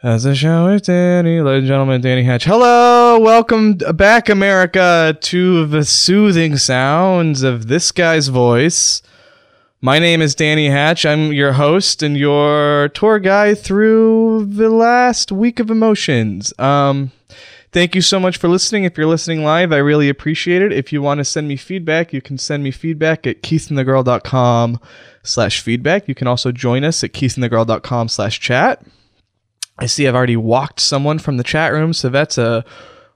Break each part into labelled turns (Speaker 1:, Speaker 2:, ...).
Speaker 1: As a show with Danny, ladies and gentlemen, Danny Hatch. Hello, welcome back, America, to the soothing sounds of this guy's voice. My name is Danny Hatch. I'm your host and your tour guide through the last week of emotions. Um, thank you so much for listening. If you're listening live, I really appreciate it. If you want to send me feedback, you can send me feedback at keithandthegirl.com slash feedback. You can also join us at keithandthegirl.com slash chat. I see I've already walked someone from the chat room, so that's a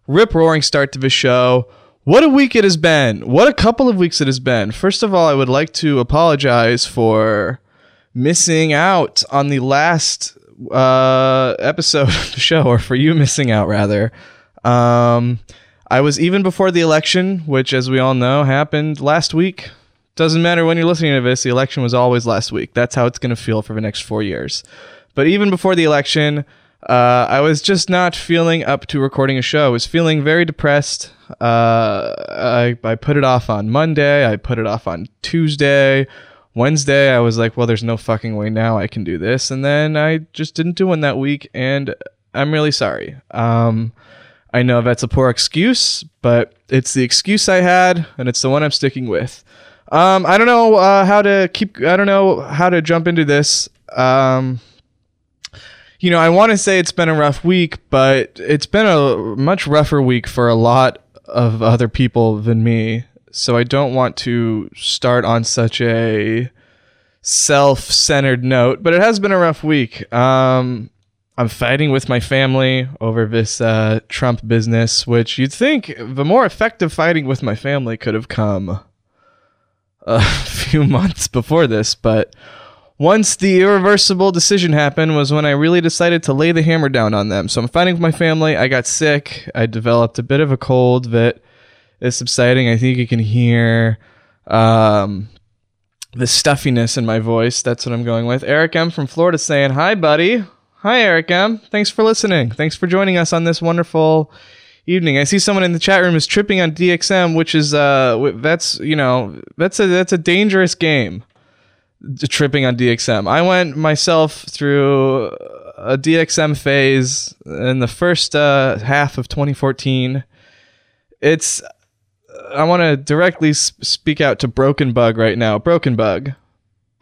Speaker 1: rip roaring start to the show. What a week it has been. What a couple of weeks it has been. First of all, I would like to apologize for missing out on the last uh, episode of the show, or for you missing out, rather. Um, I was even before the election, which, as we all know, happened last week. Doesn't matter when you're listening to this, the election was always last week. That's how it's going to feel for the next four years. But even before the election, uh, I was just not feeling up to recording a show. I was feeling very depressed. Uh, I, I put it off on Monday. I put it off on Tuesday. Wednesday, I was like, well, there's no fucking way now I can do this. And then I just didn't do one that week. And I'm really sorry. Um, I know that's a poor excuse, but it's the excuse I had, and it's the one I'm sticking with. Um, I don't know uh, how to keep. I don't know how to jump into this. Um, you know, I want to say it's been a rough week, but it's been a much rougher week for a lot of other people than me. So I don't want to start on such a self-centered note, but it has been a rough week. Um, I'm fighting with my family over this uh, Trump business, which you'd think the more effective fighting with my family could have come a few months before this, but once the irreversible decision happened was when I really decided to lay the hammer down on them. So I'm fighting with my family. I got sick. I developed a bit of a cold that is subsiding. I think you can hear um, the stuffiness in my voice. That's what I'm going with. Eric M from Florida saying, Hi, buddy. Hi, Eric M. Thanks for listening. Thanks for joining us on this wonderful evening. I see someone in the chat room is tripping on DXM, which is uh that's you know that's a that's a dangerous game tripping on DXM. I went myself through a DXM phase in the first uh, half of 2014. It's I want to directly speak out to Broken Bug right now. Broken Bug.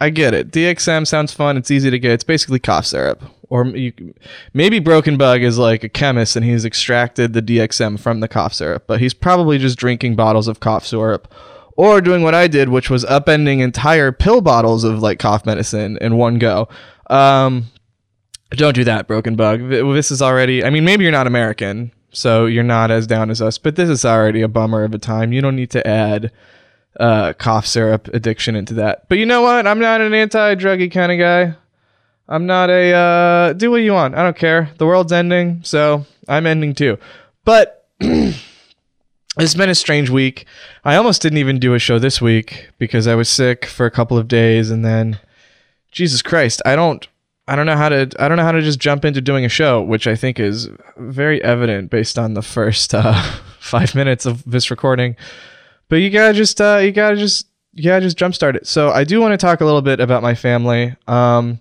Speaker 1: I get it. DXM sounds fun. It's easy to get. It's basically cough syrup. Or you, maybe Broken Bug is like a chemist and he's extracted the DXM from the cough syrup, but he's probably just drinking bottles of cough syrup or doing what I did, which was upending entire pill bottles of like cough medicine in one go. Um, don't do that, Broken Bug. This is already, I mean, maybe you're not American, so you're not as down as us, but this is already a bummer of a time. You don't need to add uh, cough syrup addiction into that. But you know what? I'm not an anti druggy kind of guy. I'm not a, uh, do what you want. I don't care. The world's ending, so I'm ending too. But. it's been a strange week. I almost didn't even do a show this week because I was sick for a couple of days and then Jesus Christ, I don't I don't know how to I don't know how to just jump into doing a show, which I think is very evident based on the first uh, 5 minutes of this recording. But you got to just uh, you got to just yeah, just jumpstart it. So I do want to talk a little bit about my family. Um,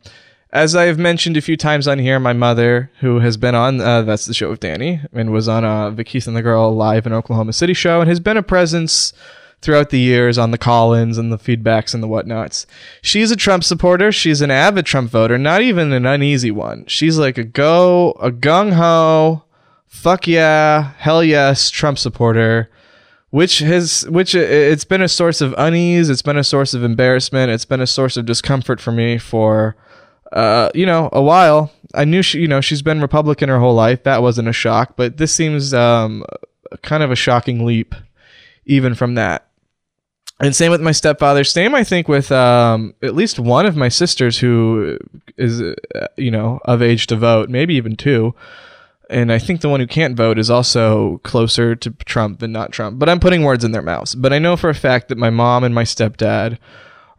Speaker 1: as I have mentioned a few times on here, my mother, who has been on uh, That's the Show with Danny and was on uh, the Keith and the Girl live in Oklahoma City show and has been a presence throughout the years on the call-ins and the feedbacks and the whatnots. She's a Trump supporter. She's an avid Trump voter, not even an uneasy one. She's like a go, a gung-ho, fuck yeah, hell yes Trump supporter which has which it's been a source of unease it's been a source of embarrassment it's been a source of discomfort for me for uh, you know, a while. I knew she, you know, she's been Republican her whole life. That wasn't a shock, but this seems um, kind of a shocking leap, even from that. And same with my stepfather. Same, I think, with um, at least one of my sisters who is, uh, you know, of age to vote, maybe even two. And I think the one who can't vote is also closer to Trump than not Trump. But I'm putting words in their mouths. But I know for a fact that my mom and my stepdad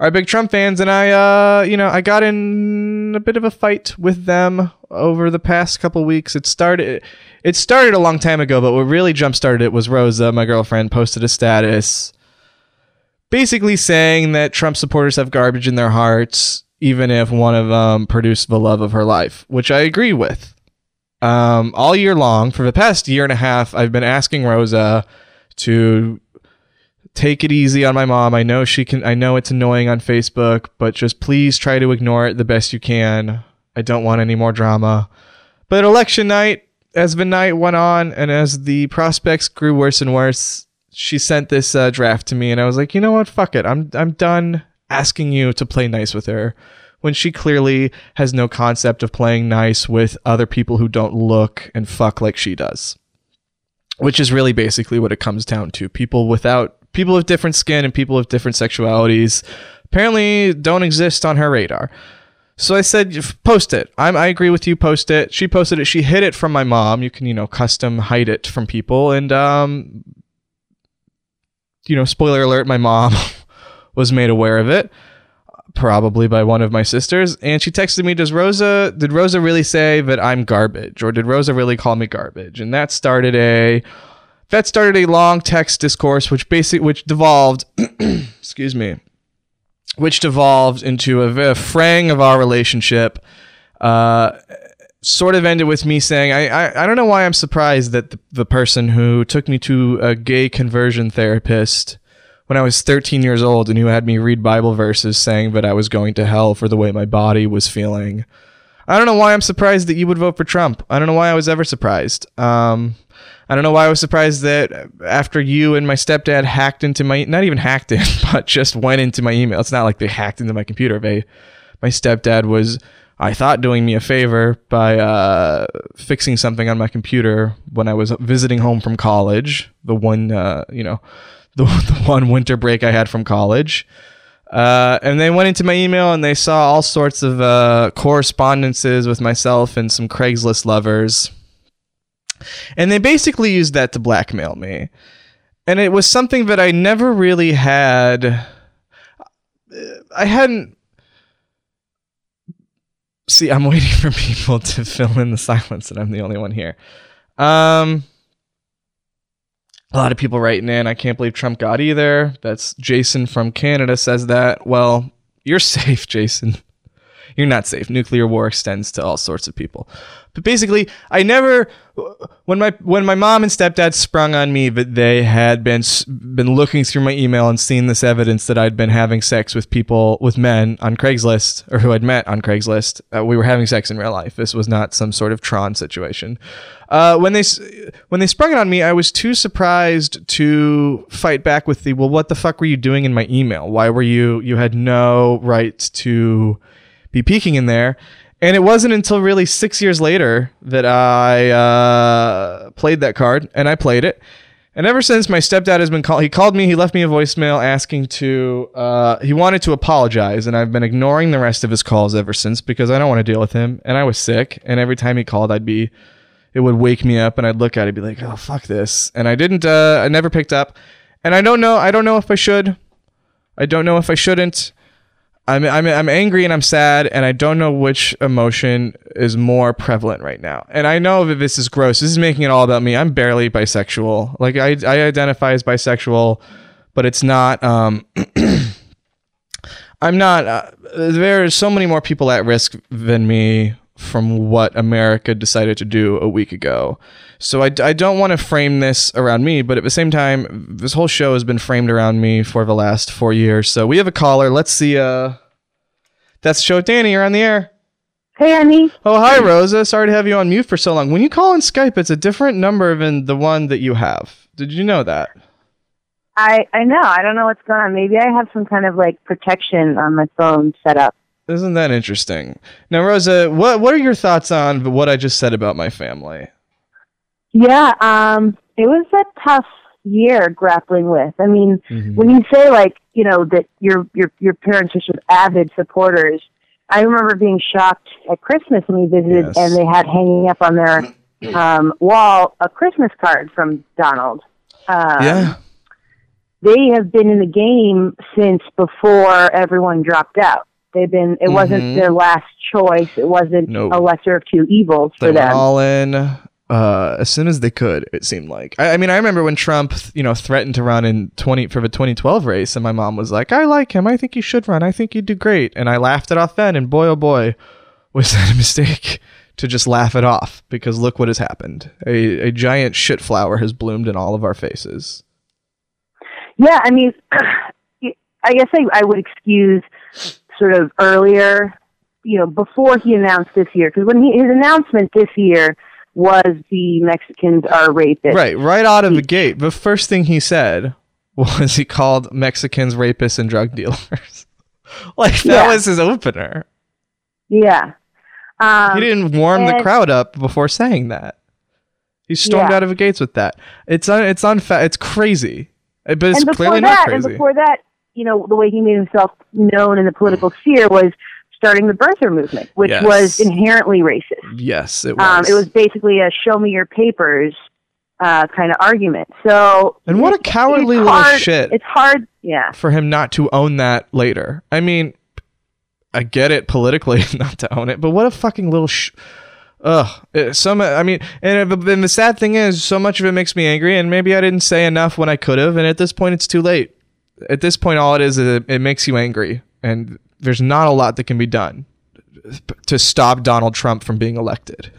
Speaker 1: are big Trump fans, and I, uh, you know, I got in a bit of a fight with them over the past couple weeks. It started, it started a long time ago, but what really jump started it was Rosa, my girlfriend, posted a status, basically saying that Trump supporters have garbage in their hearts, even if one of them produced the love of her life, which I agree with. Um, all year long, for the past year and a half, I've been asking Rosa to take it easy on my mom. I know she can, I know it's annoying on Facebook, but just please try to ignore it the best you can. I don't want any more drama. But election night, as the night went on and as the prospects grew worse and worse, she sent this uh, draft to me, and I was like, you know what? Fuck it. I'm I'm done asking you to play nice with her when she clearly has no concept of playing nice with other people who don't look and fuck like she does. Which is really basically what it comes down to. People without people with different skin and people with different sexualities apparently don't exist on her radar. So I said, post it. I'm, I agree with you. Post it. She posted it. She hid it from my mom. You can, you know, custom hide it from people. And, um, you know, spoiler alert, my mom was made aware of it, probably by one of my sisters. And she texted me, Does Rosa, did Rosa really say that I'm garbage? Or did Rosa really call me garbage? And that started a, that started a long text discourse, which basic, which devolved, excuse me, which devolved into a, a fraying of our relationship. Uh, sort of ended with me saying, I, I, I don't know why I'm surprised that the, the person who took me to a gay conversion therapist when I was 13 years old and who had me read Bible verses saying that I was going to hell for the way my body was feeling. I don't know why I'm surprised that you would vote for Trump. I don't know why I was ever surprised. Um, I don't know why I was surprised that after you and my stepdad hacked into my not even hacked in, but just went into my email. It's not like they hacked into my computer. They, my stepdad was, I thought, doing me a favor by uh, fixing something on my computer when I was visiting home from college. The one, uh, you know, the, the one winter break I had from college. Uh, and they went into my email and they saw all sorts of uh, correspondences with myself and some Craigslist lovers and they basically used that to blackmail me. And it was something that I never really had. I hadn't. See, I'm waiting for people to fill in the silence, and I'm the only one here. Um, a lot of people writing in. I can't believe Trump got either. That's Jason from Canada says that. Well, you're safe, Jason. You're not safe. Nuclear war extends to all sorts of people. But basically, I never when my when my mom and stepdad sprung on me that they had been been looking through my email and seen this evidence that I'd been having sex with people with men on Craigslist or who I'd met on Craigslist. Uh, we were having sex in real life. This was not some sort of Tron situation. Uh, when they when they sprung it on me, I was too surprised to fight back with the well, what the fuck were you doing in my email? Why were you you had no right to be peeking in there? And it wasn't until really six years later that I uh, played that card, and I played it. And ever since, my stepdad has been called. He called me. He left me a voicemail asking to. Uh, he wanted to apologize, and I've been ignoring the rest of his calls ever since because I don't want to deal with him. And I was sick, and every time he called, I'd be, it would wake me up, and I'd look at it, and be like, "Oh fuck this," and I didn't. Uh, I never picked up, and I don't know. I don't know if I should. I don't know if I shouldn't. I'm, I'm, I'm angry and I'm sad, and I don't know which emotion is more prevalent right now. And I know that this is gross. This is making it all about me. I'm barely bisexual. Like, I, I identify as bisexual, but it's not. Um, I'm not. Uh, there are so many more people at risk than me from what America decided to do a week ago. So I, I don't want to frame this around me, but at the same time, this whole show has been framed around me for the last four years. So we have a caller. Let's see. Uh, that's show Danny. You're on the air.
Speaker 2: Hey, Annie.
Speaker 1: Oh, hi, Rosa. Sorry to have you on mute for so long. When you call on Skype, it's a different number than the one that you have. Did you know that?
Speaker 2: I I know. I don't know what's going on. Maybe I have some kind of like protection on my phone set up.
Speaker 1: Isn't that interesting? Now, Rosa, what what are your thoughts on what I just said about my family?
Speaker 2: Yeah, um, it was a tough year grappling with. I mean, mm-hmm. when you say like, you know, that your your your parents are sort avid supporters, I remember being shocked at Christmas when we visited yes. and they had hanging up on their um, wall a Christmas card from Donald. Um,
Speaker 1: yeah.
Speaker 2: They have been in the game since before everyone dropped out. They've been. It mm-hmm. wasn't their last choice. It wasn't nope. a lesser of two evils
Speaker 1: they
Speaker 2: for them.
Speaker 1: all in uh, as soon as they could. It seemed like. I, I, mean, I remember when Trump, you know, threatened to run in twenty for the 2012 race, and my mom was like, "I like him. I think he should run. I think he'd do great." And I laughed it off then. And boy, oh boy, was that a mistake to just laugh it off because look what has happened. A, a giant shit flower has bloomed in all of our faces.
Speaker 2: Yeah, I mean, I guess I, I would excuse sort of earlier, you know, before he announced this year, because when he, his announcement this year was the Mexicans are rapists.
Speaker 1: Right, right out of the gate. The first thing he said was he called Mexicans rapists and drug dealers. like that yeah. was his opener.
Speaker 2: Yeah.
Speaker 1: Um, he didn't warm the crowd up before saying that. He stormed yeah. out of the gates with that. It's un, it's unfa- It's crazy, uh, but it's clearly
Speaker 2: that,
Speaker 1: not crazy.
Speaker 2: And before that, you know, the way he made himself known in the political sphere was starting the birther movement, which yes. was inherently racist.
Speaker 1: Yes, it
Speaker 2: was. Um, it was basically a "show me your papers" uh, kind of argument. So,
Speaker 1: and what a cowardly little
Speaker 2: hard,
Speaker 1: shit!
Speaker 2: It's hard, yeah,
Speaker 1: for him not to own that later. I mean, I get it politically not to own it, but what a fucking little sh- Ugh. Some, I mean, and, and the sad thing is, so much of it makes me angry, and maybe I didn't say enough when I could have, and at this point, it's too late. At this point, all it is is it, it makes you angry, and there's not a lot that can be done to stop Donald Trump from being elected.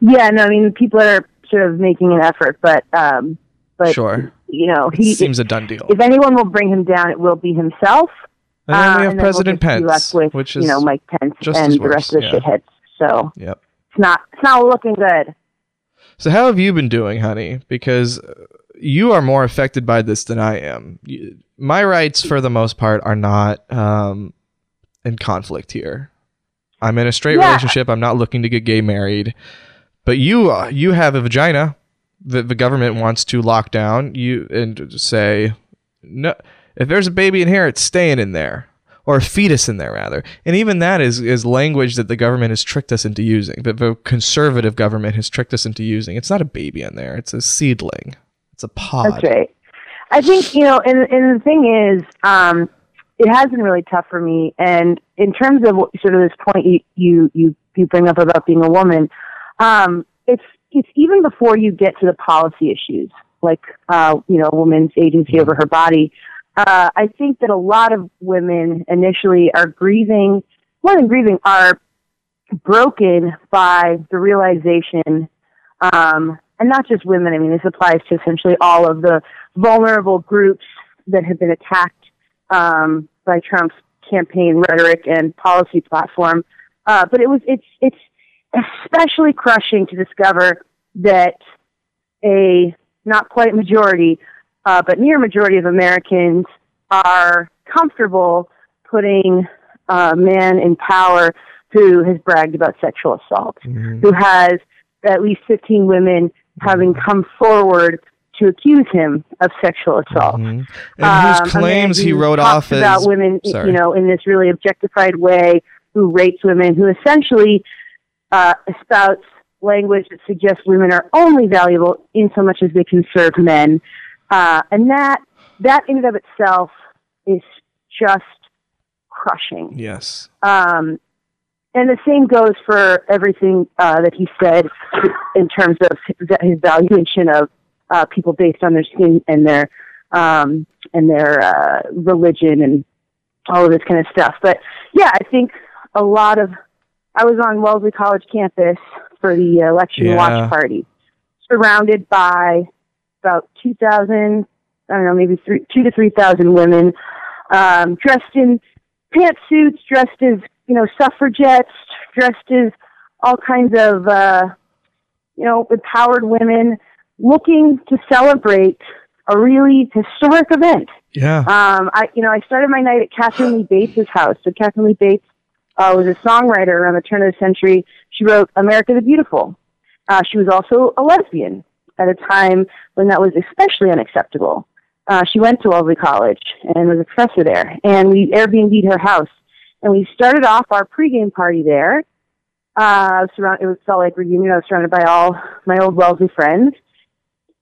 Speaker 2: Yeah, no, I mean, people are sort of making an effort, but, um, but
Speaker 1: sure,
Speaker 2: you know, he
Speaker 1: it seems a done deal.
Speaker 2: If anyone will bring him down, it will be himself.
Speaker 1: And then we uh, have uh, President we'll Pence,
Speaker 2: with,
Speaker 1: which is
Speaker 2: you know Mike Pence and the rest of the yeah. shitheads. So
Speaker 1: yep.
Speaker 2: it's not it's not looking good.
Speaker 1: So how have you been doing, honey? Because you are more affected by this than I am. My rights, for the most part, are not um, in conflict here. I'm in a straight yeah. relationship. I'm not looking to get gay married. But you, uh, you have a vagina that the government wants to lock down. You and say no if there's a baby in here, it's staying in there. Or a fetus in there, rather. And even that is, is language that the government has tricked us into using, that the conservative government has tricked us into using. It's not a baby in there, it's a seedling, it's a pod.
Speaker 2: That's right. I think, you know, and, and the thing is, um, it has been really tough for me. And in terms of sort of this point you, you, you, you bring up about being a woman, um, it's, it's even before you get to the policy issues, like, uh, you know, a woman's agency over her body uh, I think that a lot of women initially are grieving, more than grieving, are broken by the realization, um, and not just women, I mean, this applies to essentially all of the vulnerable groups that have been attacked um, by Trump's campaign rhetoric and policy platform. Uh, but it was, it's, it's especially crushing to discover that a not quite majority uh, but near majority of Americans are comfortable putting a man in power who has bragged about sexual assault, mm-hmm. who has at least 15 women having come forward to accuse him of sexual assault.
Speaker 1: Mm-hmm. And um, whose claims he wrote off as about
Speaker 2: women,
Speaker 1: sorry.
Speaker 2: you know, in this really objectified way, who rapes women, who essentially uh, espouts language that suggests women are only valuable in so much as they can serve men. Uh, and that, that in and of itself is just crushing.
Speaker 1: Yes.
Speaker 2: Um, and the same goes for everything uh, that he said in terms of his valuation of uh, people based on their skin and their um, and their uh, religion and all of this kind of stuff. But yeah, I think a lot of I was on Wellesley College campus for the election yeah. watch party, surrounded by about 2,000, I don't know, maybe three, two to 3,000 women um, dressed in pantsuits, dressed as, you know, suffragettes, dressed as all kinds of, uh, you know, empowered women looking to celebrate a really historic event.
Speaker 1: Yeah.
Speaker 2: Um, I, you know, I started my night at Katharine Lee Bates' house. So Katharine Lee Bates uh, was a songwriter around the turn of the century. She wrote America the Beautiful. Uh, she was also a lesbian at a time when that was especially unacceptable. Uh, she went to Wellesley College and was a professor there, and we Airbnb'd her house. And we started off our pregame party there. Uh, surround, it was Salt Lake reunion. I was surrounded by all my old Wellesley friends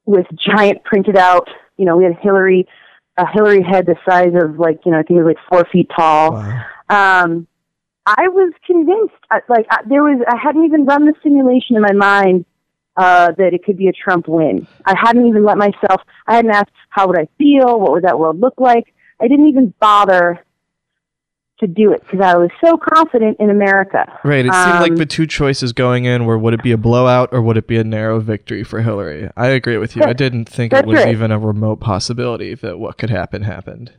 Speaker 2: with giant printed out. You know, we had Hillary, a Hillary head the size of like you know I think it was like four feet tall. Wow. Um, I was convinced, like I, there was, I hadn't even run the simulation in my mind uh, that it could be a Trump win. I hadn't even let myself, I hadn't asked how would I feel, what would that world look like. I didn't even bother to do it because I was so confident in America.
Speaker 1: Right. It seemed
Speaker 2: Um,
Speaker 1: like the two choices going in were would it be a blowout or would it be a narrow victory for Hillary? I agree with you. I didn't think it was
Speaker 2: right.
Speaker 1: even a remote possibility that what could happen happened.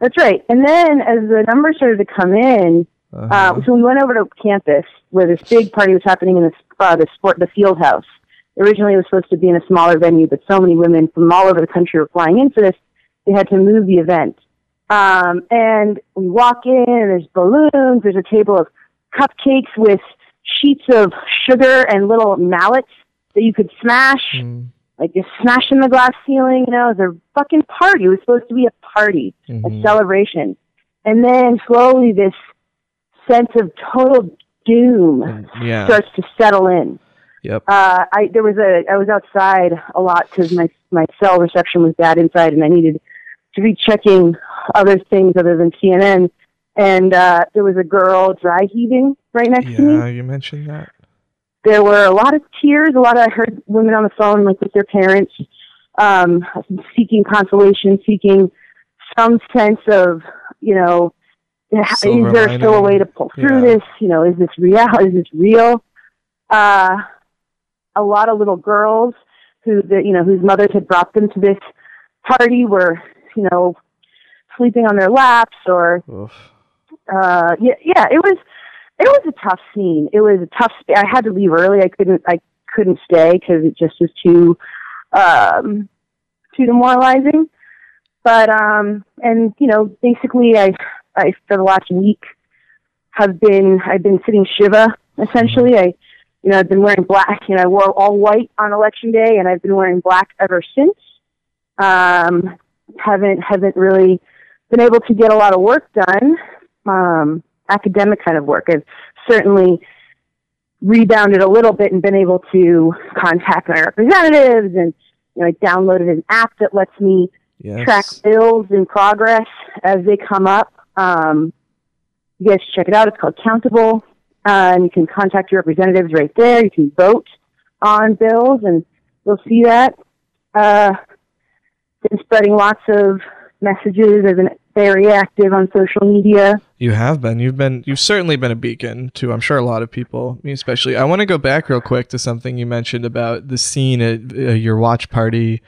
Speaker 2: That's right. And then as the numbers started to come in,
Speaker 1: Uh-huh.
Speaker 2: uh, so we went over to campus where this big party was happening in the uh, the sport the field house. Originally, it was supposed to be in a smaller venue, but so many women from all over the country were flying in for this, they had to move the event. Um, and we walk in, and there's balloons. There's a table of cupcakes with sheets of sugar and little mallets that you could smash.
Speaker 1: Mm,
Speaker 2: Like just smashing the glass ceiling, you know, it was a fucking party. It was supposed to be a party,
Speaker 1: mhm.
Speaker 2: a celebration. And then slowly this sense of total doom
Speaker 1: yeah.
Speaker 2: starts to settle in.
Speaker 1: Yep.
Speaker 2: Uh, I there was a I was outside a lot because my my cell reception was bad inside, and I needed to be checking other things other than CNN. And uh, there was a girl dry heaving right next to me
Speaker 1: Yeah, you mentioned that.
Speaker 2: there were a lot of tears. A lot of I heard women on the phone, like with their parents, um, seeking consolation, seeking some sense of, you know,
Speaker 1: Silver
Speaker 2: is there still a way to pull through
Speaker 1: Yeah.
Speaker 2: this? You know, is this real? Is this real? Uh, a lot of little girls who, the, you know, whose mothers had brought them to this party were, you know, sleeping on their laps or
Speaker 1: Oof.
Speaker 2: uh yeah yeah it was it was a tough scene. It was a tough sp- i had to leave early. I couldn't i couldn't stay because it just was too um too demoralizing. But um and you know basically i i for the last week have been i've been sitting shiva essentially. I you know i've been wearing black you know i wore all white on election day and i've been wearing black ever since. Um haven't haven't really been able to get a lot of work done um, academic kind of work. I've certainly rebounded a little bit and been able to contact my representatives and you know, I downloaded an app that lets me
Speaker 1: Yes.
Speaker 2: track bills in progress as they come up. Um, you guys should check it out. It's called Countable. Uh, and you can contact your representatives right there. You can vote on bills and you'll see that. Uh, been spreading lots of messages. I've been very active on social media.
Speaker 1: You have been. You've been. You've certainly been a beacon to. I'm sure a lot of people, me especially. I want to go back real quick to something you mentioned about the scene at uh, your watch party,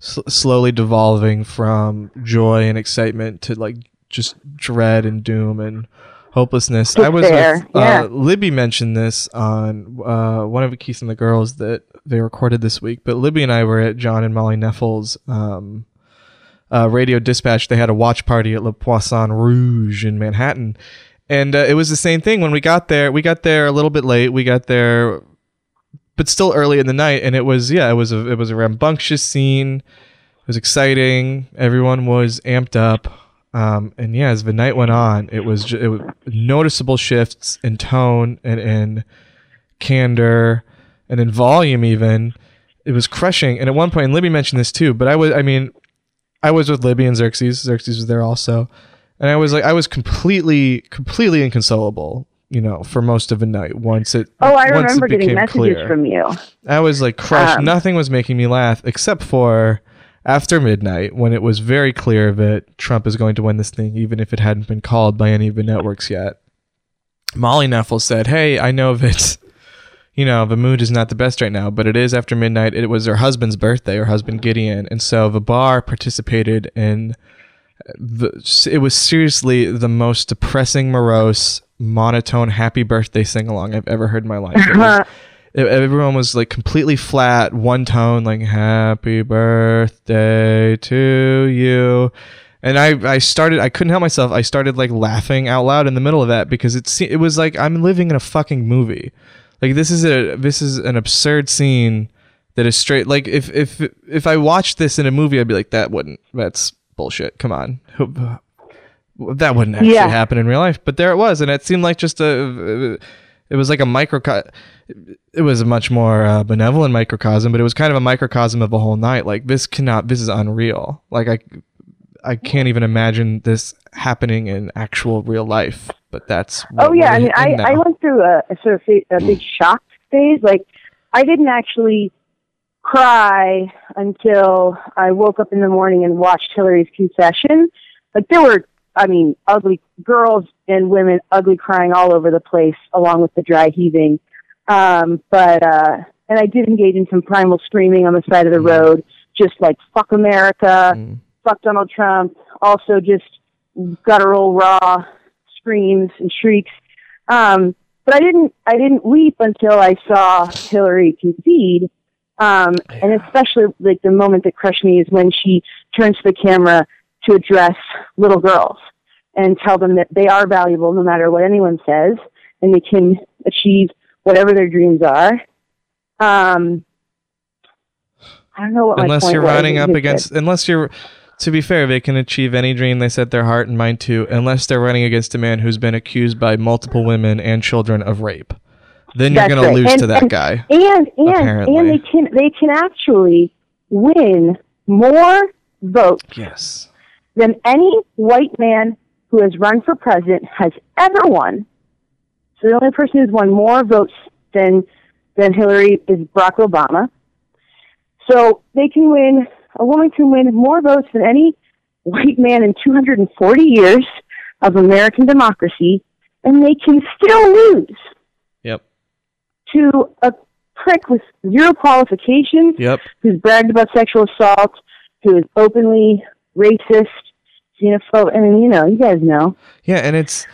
Speaker 1: s- slowly devolving from joy and excitement to like just dread and doom and hopelessness. I was. With, uh. Libby mentioned this on uh, one of Keith and the Girls that they recorded this week. But Libby and I were at John and Molly Knefel's. Um, uh, radio dispatch they had a watch party at le poisson rouge in manhattan and uh, it was the same thing when we got there we got there a little bit late we got there but still early in the night and it was yeah it was a it was a rambunctious scene it was exciting everyone was amped up um, and yeah as the night went on it was, ju- it was noticeable shifts in tone and in candor and in volume even it was crushing and at one point and libby mentioned this too but i was i mean I was with Libby and Xerxes. Xerxes was there also, and I was like, I was completely, completely inconsolable. You know, for most of the night. Once it,
Speaker 2: Oh, I
Speaker 1: once
Speaker 2: remember getting messages
Speaker 1: clear.
Speaker 2: from you.
Speaker 1: I was like crushed.
Speaker 2: Um,
Speaker 1: Nothing was making me laugh except for after midnight when it was very clear that Trump is going to win this thing, even if it hadn't been called by any of the networks yet. Molly Knefel said, "Hey, I know that." You know, the mood is not the best right now, but it is after midnight. It was her husband's birthday, her husband Gideon, and so the bar participated in the, it was seriously the most depressing, morose, monotone, happy birthday sing along I've ever heard in my life. It was- it- everyone was like completely flat, one tone, like "Happy birthday to you," and I I started I couldn't help myself. I started like laughing out loud in the middle of that because it se- it was like I'm living in a fucking movie. Like this is a this is an absurd scene that is straight like if if if I watched this in a movie I'd be like that wouldn't that's bullshit. Come on. That wouldn't actually
Speaker 2: Yeah.
Speaker 1: happen in real life, but there it was and it seemed like just a it was like a microcosm it was a much more uh, benevolent microcosm, but it was kind of a microcosm of a whole night. Like this cannot this is unreal. Like I I can't even imagine this happening in actual real life, but that's what
Speaker 2: Oh yeah, I mean, I, I went through a, a sort of a big shock phase. Like, I didn't actually cry until I woke up in the morning and watched Hillary's confession. Like, there were I mean, ugly girls and women, ugly crying all over the place, along with the dry heaving. Um, but uh, and I did engage in some primal screaming on the side of the road, just like "fuck America,"
Speaker 1: Mm.
Speaker 2: "fuck Donald Trump." Also, just guttural, raw screams and shrieks. Um, but I didn't, I didn't weep until I saw Hillary concede. Um, and especially like the moment that crushed me is when she turns to the camera to address little girls and tell them that they are valuable no matter what anyone says and they can achieve whatever their dreams are. Um, I don't know what
Speaker 1: unless you're running up against unless you're to be fair they can achieve any dream they set their heart and mind to unless they're running against a man who's been accused by multiple women and children of rape then you're going
Speaker 2: right.
Speaker 1: to lose
Speaker 2: And-
Speaker 1: to that
Speaker 2: and-
Speaker 1: guy
Speaker 2: and and
Speaker 1: Apparently.
Speaker 2: and they can they can actually win more votes
Speaker 1: yes
Speaker 2: than any white man who has run for president has ever won. So the only person who's won more votes than than Hillary is Barack Obama. So they can win. A woman can win more votes than any white man in 240 years of American democracy, and they can still lose
Speaker 1: yep
Speaker 2: to a prick with zero qualifications
Speaker 1: yep
Speaker 2: who's bragged about sexual assault, who is openly racist, xenophobe. I mean, you know, you guys know.
Speaker 1: yeah and it's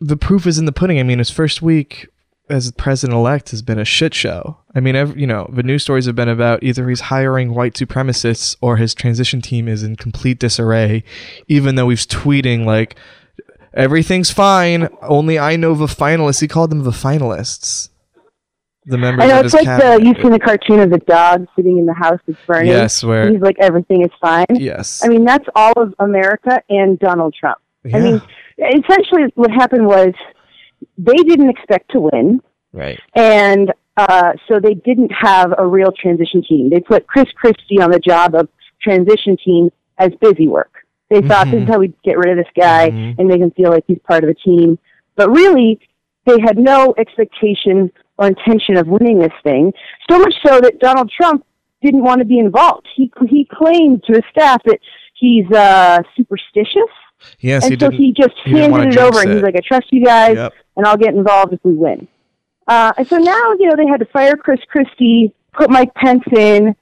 Speaker 1: the proof is in the pudding i mean his first week as president elect has been a shit show i mean every, you know the news stories have been about either he's hiring white supremacists or his transition team is in complete disarray even though he's tweeting like everything's fine only i know the finalists he called them the finalists the members
Speaker 2: I know it's like the you've seen the cartoon of the dog sitting in the house that's burning.
Speaker 1: yes where
Speaker 2: he's like everything is fine.
Speaker 1: yes
Speaker 2: I mean, that's all of America and Donald Trump.
Speaker 1: yeah,
Speaker 2: I mean, essentially, what happened was they didn't expect to win.
Speaker 1: right
Speaker 2: and uh, so they didn't have a real transition team. They put Chris Christie on the job of transition team as busy work. They thought this is how we get rid of this guy
Speaker 1: Mhm.
Speaker 2: and make him feel like he's part of the team. But really, they had no expectation or intention of winning this thing. So much so that Donald Trump didn't want to be involved. He he claimed to his staff that he's uh, superstitious,
Speaker 1: yes he
Speaker 2: and so
Speaker 1: didn't
Speaker 2: he just
Speaker 1: he wanna
Speaker 2: handed it over,
Speaker 1: jinx
Speaker 2: and he's like, "I trust you guys
Speaker 1: yep
Speaker 2: and I'll get involved if we win. Uh, and so now, you know, they had to fire Chris Christie, put Mike Pence in,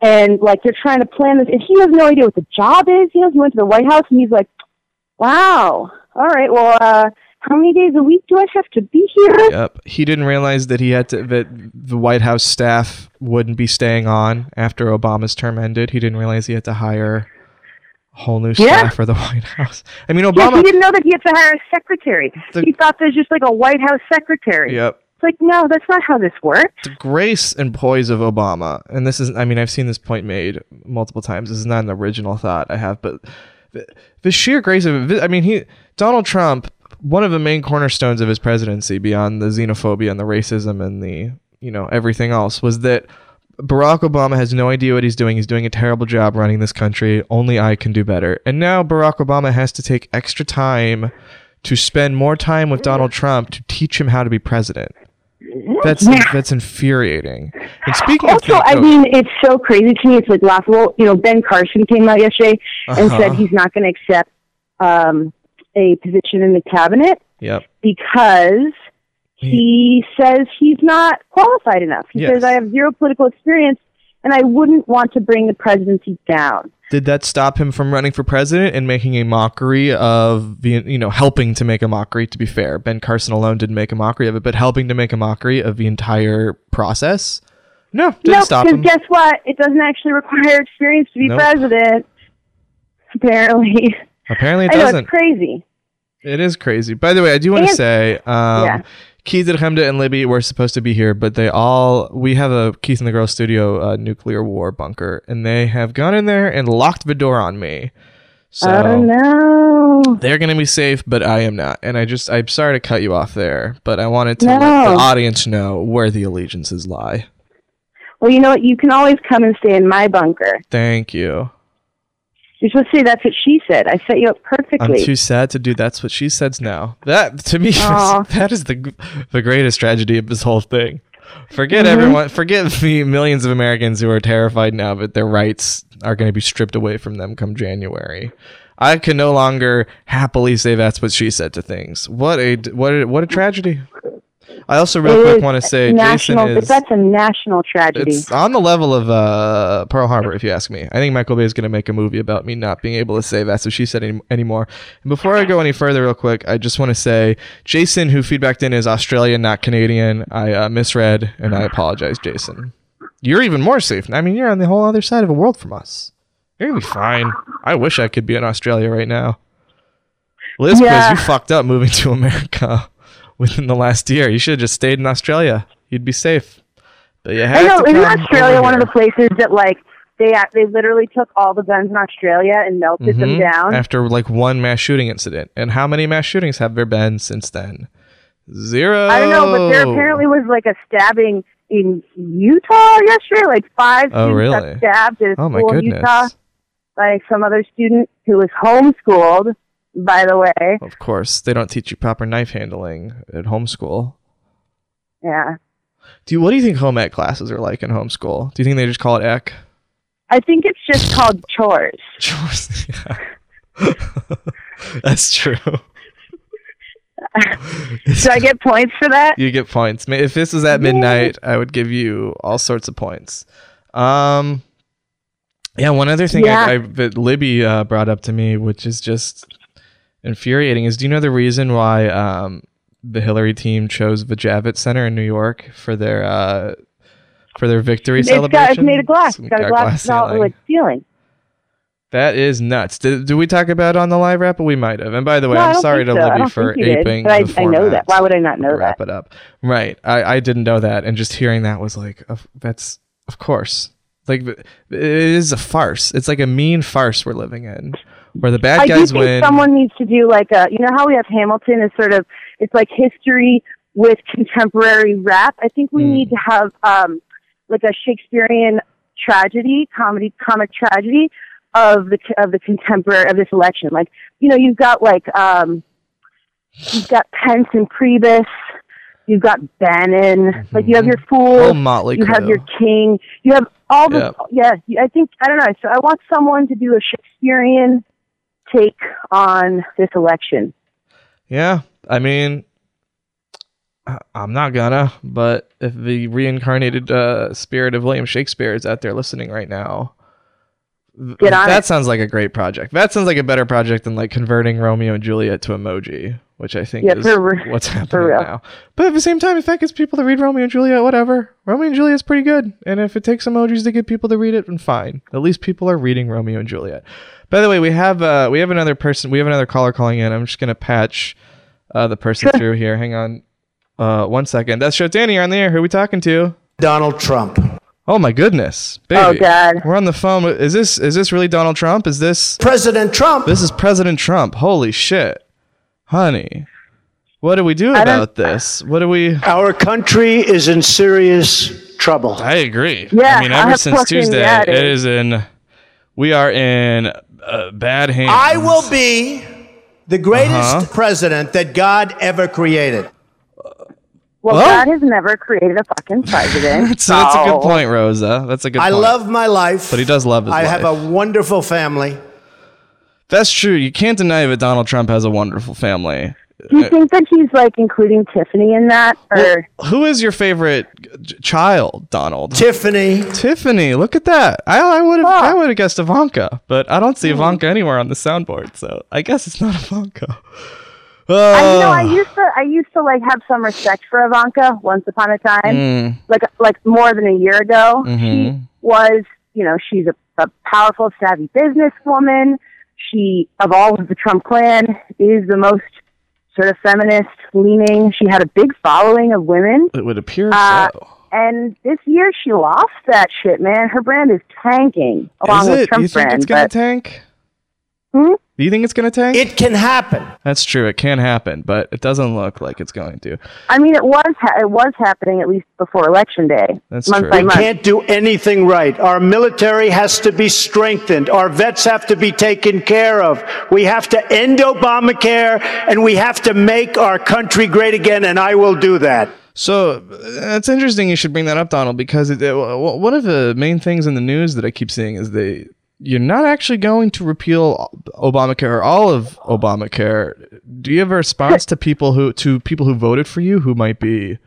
Speaker 2: and like they're trying to plan this. And he has no idea what the job is. You know, he went to the White House and he's like, "Wow, all right, well, uh, how many days a week do I have to be here?"
Speaker 1: Yep. He didn't realize that he had to that the White House staff wouldn't be staying on after Obama's term ended. He didn't realize he had to hire a whole new
Speaker 2: Yeah.
Speaker 1: staff for the White House. I mean,
Speaker 2: Yes,
Speaker 1: Obama.
Speaker 2: he didn't know that he had to hire a secretary.
Speaker 1: The-
Speaker 2: he thought there's just like a White House secretary.
Speaker 1: Yep.
Speaker 2: It's like, no, that's not how this works.
Speaker 1: The grace and poise of Obama, and this is, I mean, I've seen this point made multiple times. This is not an original thought I have, but the, the sheer grace of it. I mean, he Donald Trump, one of the main cornerstones of his presidency, beyond the xenophobia and the racism and the you know everything else, was that Barack Obama has no idea what he's doing. He's doing a terrible job running this country. Only I can do better. And now Barack Obama has to take extra time to spend more time with Donald Trump to teach him how to be president. That's
Speaker 2: Yeah.
Speaker 1: that's infuriating. And speaking of
Speaker 2: Also,
Speaker 1: things-
Speaker 2: I
Speaker 1: oh,
Speaker 2: mean, it's so crazy to me. It's like laughable. You know, Ben Carson came out yesterday and
Speaker 1: Uh-huh.
Speaker 2: said he's not going to accept um, a position in the cabinet
Speaker 1: yep,
Speaker 2: because hmm. he says he's not qualified enough. He
Speaker 1: Yes.
Speaker 2: says I have zero political experience and I wouldn't want to bring the presidency down.
Speaker 1: did that stop him from running for president and making a mockery of the you know helping to make a mockery? To be fair, Ben Carson alone didn't make a mockery of it, but helping to make a mockery of the entire process. No, didn't
Speaker 2: no,
Speaker 1: stop
Speaker 2: because
Speaker 1: him.
Speaker 2: guess what? It doesn't actually require experience to be
Speaker 1: Nope.
Speaker 2: president. Apparently,
Speaker 1: Apparently, it doesn't.
Speaker 2: it's crazy.
Speaker 1: It is crazy. By the way, I do want to say, um,
Speaker 2: Yeah.
Speaker 1: Keith and Hemda and Libby were supposed to be here, but they all we have a Keith and the Girl Studio uh, nuclear war bunker, and they have gone in there and locked the door on me. So
Speaker 2: oh no!
Speaker 1: they're gonna be safe, but I am not. And I just I'm sorry to cut you off there, but I wanted to let the audience know where the allegiances lie.
Speaker 2: Well, you know what? You can always come and stay in my bunker.
Speaker 1: Thank you.
Speaker 2: You're supposed to say that's what she said. I set you up perfectly.
Speaker 1: I'm too sad to do. That's what she says now. That to me,
Speaker 2: Aw.
Speaker 1: that is the the greatest tragedy of this whole thing. Forget
Speaker 2: Mhm.
Speaker 1: everyone. Forget the millions of Americans who are terrified now that their rights are going to be stripped away from them come January. I can no longer happily say that's what she said to things. What a what a, what a tragedy. I also real quick want to say
Speaker 2: national.
Speaker 1: Jason is
Speaker 2: that's a national tragedy.
Speaker 1: it's on the level of uh, Pearl Harbor, if you ask me. I think Michael Bay is going to make a movie about me not being able to say that. So she said any- anymore. And before I go any further, real quick, I just want to say Jason, who feedbacked in, is Australian, not Canadian. I uh, misread, and I apologize, Jason. You're even more safe. I mean, you're on the whole other side of the world from us. You're gonna be fine. I wish I could be in Australia right now. Liz,
Speaker 2: Yeah.
Speaker 1: you fucked up moving to America within the last year. You should have just stayed in Australia. You'd be safe. But you
Speaker 2: I know.
Speaker 1: to
Speaker 2: Isn't Australia one of the places that like they they literally took all the guns in Australia and melted them
Speaker 1: Mhm.
Speaker 2: down?
Speaker 1: after like one mass shooting incident. And how many mass shootings have there been since then? Zero.
Speaker 2: I don't know, but there apparently was like a stabbing in Utah yesterday. Like five
Speaker 1: Oh,
Speaker 2: students
Speaker 1: really?
Speaker 2: got stabbed at a
Speaker 1: Oh
Speaker 2: school in. Utah by some other student who was homeschooled. By the way,
Speaker 1: Of course, they don't teach you proper knife handling at homeschool.
Speaker 2: yeah.
Speaker 1: Do you, what do you think home ec classes are like in homeschool? Do you think they just call it ec?
Speaker 2: I think it's just called chores.
Speaker 1: Chores. Yeah. That's true.
Speaker 2: Do I get points for that?
Speaker 1: You get points. If this was at midnight, I would give you all sorts of points. Um, yeah. One other thing
Speaker 2: Yeah.
Speaker 1: I, I, that Libby uh, brought up to me, which is just infuriating, is do you know the reason why um, the Hillary team chose the Javits Center in New York for their uh, for their victory
Speaker 2: It's
Speaker 1: celebration?
Speaker 2: got it's made of glass. It's got a glass, glass
Speaker 1: ceiling.
Speaker 2: like ceiling.
Speaker 1: That is nuts. Did, did we talk about it on the live wrap? We might have. And by the way,
Speaker 2: No, I
Speaker 1: I'm sorry to
Speaker 2: so. I
Speaker 1: Libby for
Speaker 2: you did, but I,
Speaker 1: the
Speaker 2: I know
Speaker 1: format
Speaker 2: that. Why would I not know
Speaker 1: to
Speaker 2: that?
Speaker 1: wrap it up. Right. I, I didn't know that. And just hearing that was like, that's, of course. Like, it is a farce. It's like a mean farce we're living in where the bad
Speaker 2: I do think
Speaker 1: win.
Speaker 2: someone needs to do like a, you know how we have Hamilton is sort of, it's like history with contemporary rap. I think we
Speaker 1: Hmm.
Speaker 2: need to have um, like a Shakespearean tragedy, comedy, comic tragedy of the of the contemporary of this election. Like, you know, you've got like um, you've got Pence and Priebus. You've got Bannon. Like you have your fool.
Speaker 1: Oh, motley
Speaker 2: you have your king. You have all the
Speaker 1: Yep.
Speaker 2: yeah. I think I don't know. So I want someone to do a Shakespearean take on this election.
Speaker 1: Yeah, I mean, I'm not gonna, but if the reincarnated uh, spirit of William Shakespeare is out there listening right now, that
Speaker 2: it.
Speaker 1: sounds like a great project. That sounds like a better project than like converting Romeo and Juliet to emoji, which I think
Speaker 2: Yeah,
Speaker 1: is
Speaker 2: for re-
Speaker 1: what's happening
Speaker 2: real.
Speaker 1: now. But at the same time, if that gets people to read Romeo and Juliet, whatever. Romeo and Juliet's pretty good, and if it takes emojis to get people to read it, then fine. At least people are reading Romeo and Juliet. By the way, we have uh, we have another person. We have another caller calling in. I'm just gonna patch uh, the person through here. Hang on, uh, one second. That's show Danny. You're on the air. Who are we talking to?
Speaker 3: Donald Trump.
Speaker 1: Oh my goodness, baby.
Speaker 2: Oh God.
Speaker 1: We're on the phone. Is this is this really Donald Trump? Is this
Speaker 3: President Trump.
Speaker 1: this is President Trump? Holy shit, honey. What do we do about this? What do we?
Speaker 3: Our country is in serious trouble.
Speaker 1: I agree.
Speaker 2: Yeah,
Speaker 1: I mean, ever
Speaker 2: I
Speaker 1: since Tuesday,
Speaker 2: yeah, it
Speaker 1: it
Speaker 2: is.
Speaker 1: is in. We are in uh, bad hands.
Speaker 3: I will be the greatest
Speaker 1: Uh-huh.
Speaker 3: president that God ever created.
Speaker 2: Well,
Speaker 1: Well-
Speaker 2: God has never created a fucking president.
Speaker 1: So that's a good point, Rosa. That's a good
Speaker 3: I
Speaker 1: point.
Speaker 3: love my life.
Speaker 1: But he does love his
Speaker 3: I have a wonderful family.
Speaker 1: That's true. You can't deny that Donald Trump has a wonderful family.
Speaker 2: Do you think that he's like including Tiffany in that, or
Speaker 1: Who is your favorite child, Donald?
Speaker 3: Tiffany.
Speaker 1: Tiffany. Look at that. I, I would have
Speaker 2: Oh.
Speaker 1: I would have guessed Ivanka, but I don't see hmm. Ivanka anywhere on the soundboard, so I guess it's not Ivanka. Uh,
Speaker 2: I, you know, I used to, I used to like have some respect for Ivanka once upon a time,
Speaker 1: Mm,
Speaker 2: like like more than a year ago. She
Speaker 1: Mhm.
Speaker 2: was, you know, she's a, a powerful, savvy businesswoman. She, of all of the Trump clan, is the most sort of feminist leaning. She had a big following of women.
Speaker 1: it would appear
Speaker 2: Uh,
Speaker 1: so.
Speaker 2: And this year she lost that shit, man. Her brand is tanking along
Speaker 1: Is
Speaker 2: with
Speaker 1: it? Do you think
Speaker 2: brand.
Speaker 1: it's gonna
Speaker 2: but-
Speaker 1: tank?
Speaker 2: Hmm?
Speaker 1: Do you think it's gonna tank?
Speaker 3: It can happen.
Speaker 1: That's true. It can happen, but it doesn't look like it's going to.
Speaker 2: I mean, it was ha- it was happening at least before election day,
Speaker 1: That's
Speaker 2: month
Speaker 1: true.
Speaker 2: by
Speaker 1: We
Speaker 2: month.
Speaker 3: Can't do anything right. Our military has to be strengthened. Our vets have to be taken care of. We have to end Obamacare and we have to make our country great again, and I will do that.
Speaker 1: So uh, it's interesting you should bring that up, Donald, because it, it, w- one of the main things in the news that I keep seeing is they you're not actually going to repeal Obamacare or all of Obamacare. Do you have a response to people who to people who voted for you who might be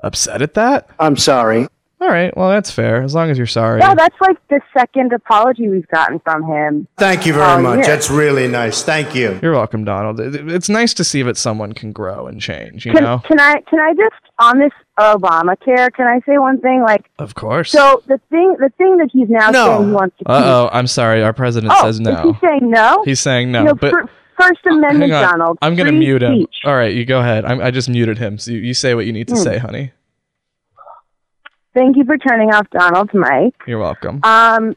Speaker 1: upset at that?
Speaker 3: I'm sorry.
Speaker 1: All right, well that's fair as long as you're sorry.
Speaker 2: Yeah, that's like the second apology we've gotten from him.
Speaker 3: Thank you very
Speaker 2: Oh,
Speaker 3: much.
Speaker 2: yeah.
Speaker 3: That's really nice. Thank you.
Speaker 1: You're welcome, Donald. It's nice to see that someone can grow and change. You
Speaker 2: Can,
Speaker 1: know,
Speaker 2: can I can I just on this Obamacare? Can I say one thing? Like,
Speaker 1: of course.
Speaker 2: so the thing the thing that he's now
Speaker 3: No.
Speaker 2: saying he wants to keep.
Speaker 1: Uh oh, I'm sorry. Our president
Speaker 2: oh,
Speaker 1: says no.
Speaker 2: is he saying no?
Speaker 1: He's saying no,
Speaker 2: you know,
Speaker 1: but
Speaker 2: fir- First Amendment,
Speaker 1: hang.
Speaker 2: Donald.
Speaker 1: I'm gonna
Speaker 2: free
Speaker 1: mute him.
Speaker 2: speech.
Speaker 1: All right, you go ahead. I'm, I just muted him. So you, you say what you need to
Speaker 2: Hmm.
Speaker 1: say, honey.
Speaker 2: Thank you for turning off Donald's mic.
Speaker 1: You're welcome.
Speaker 2: Um,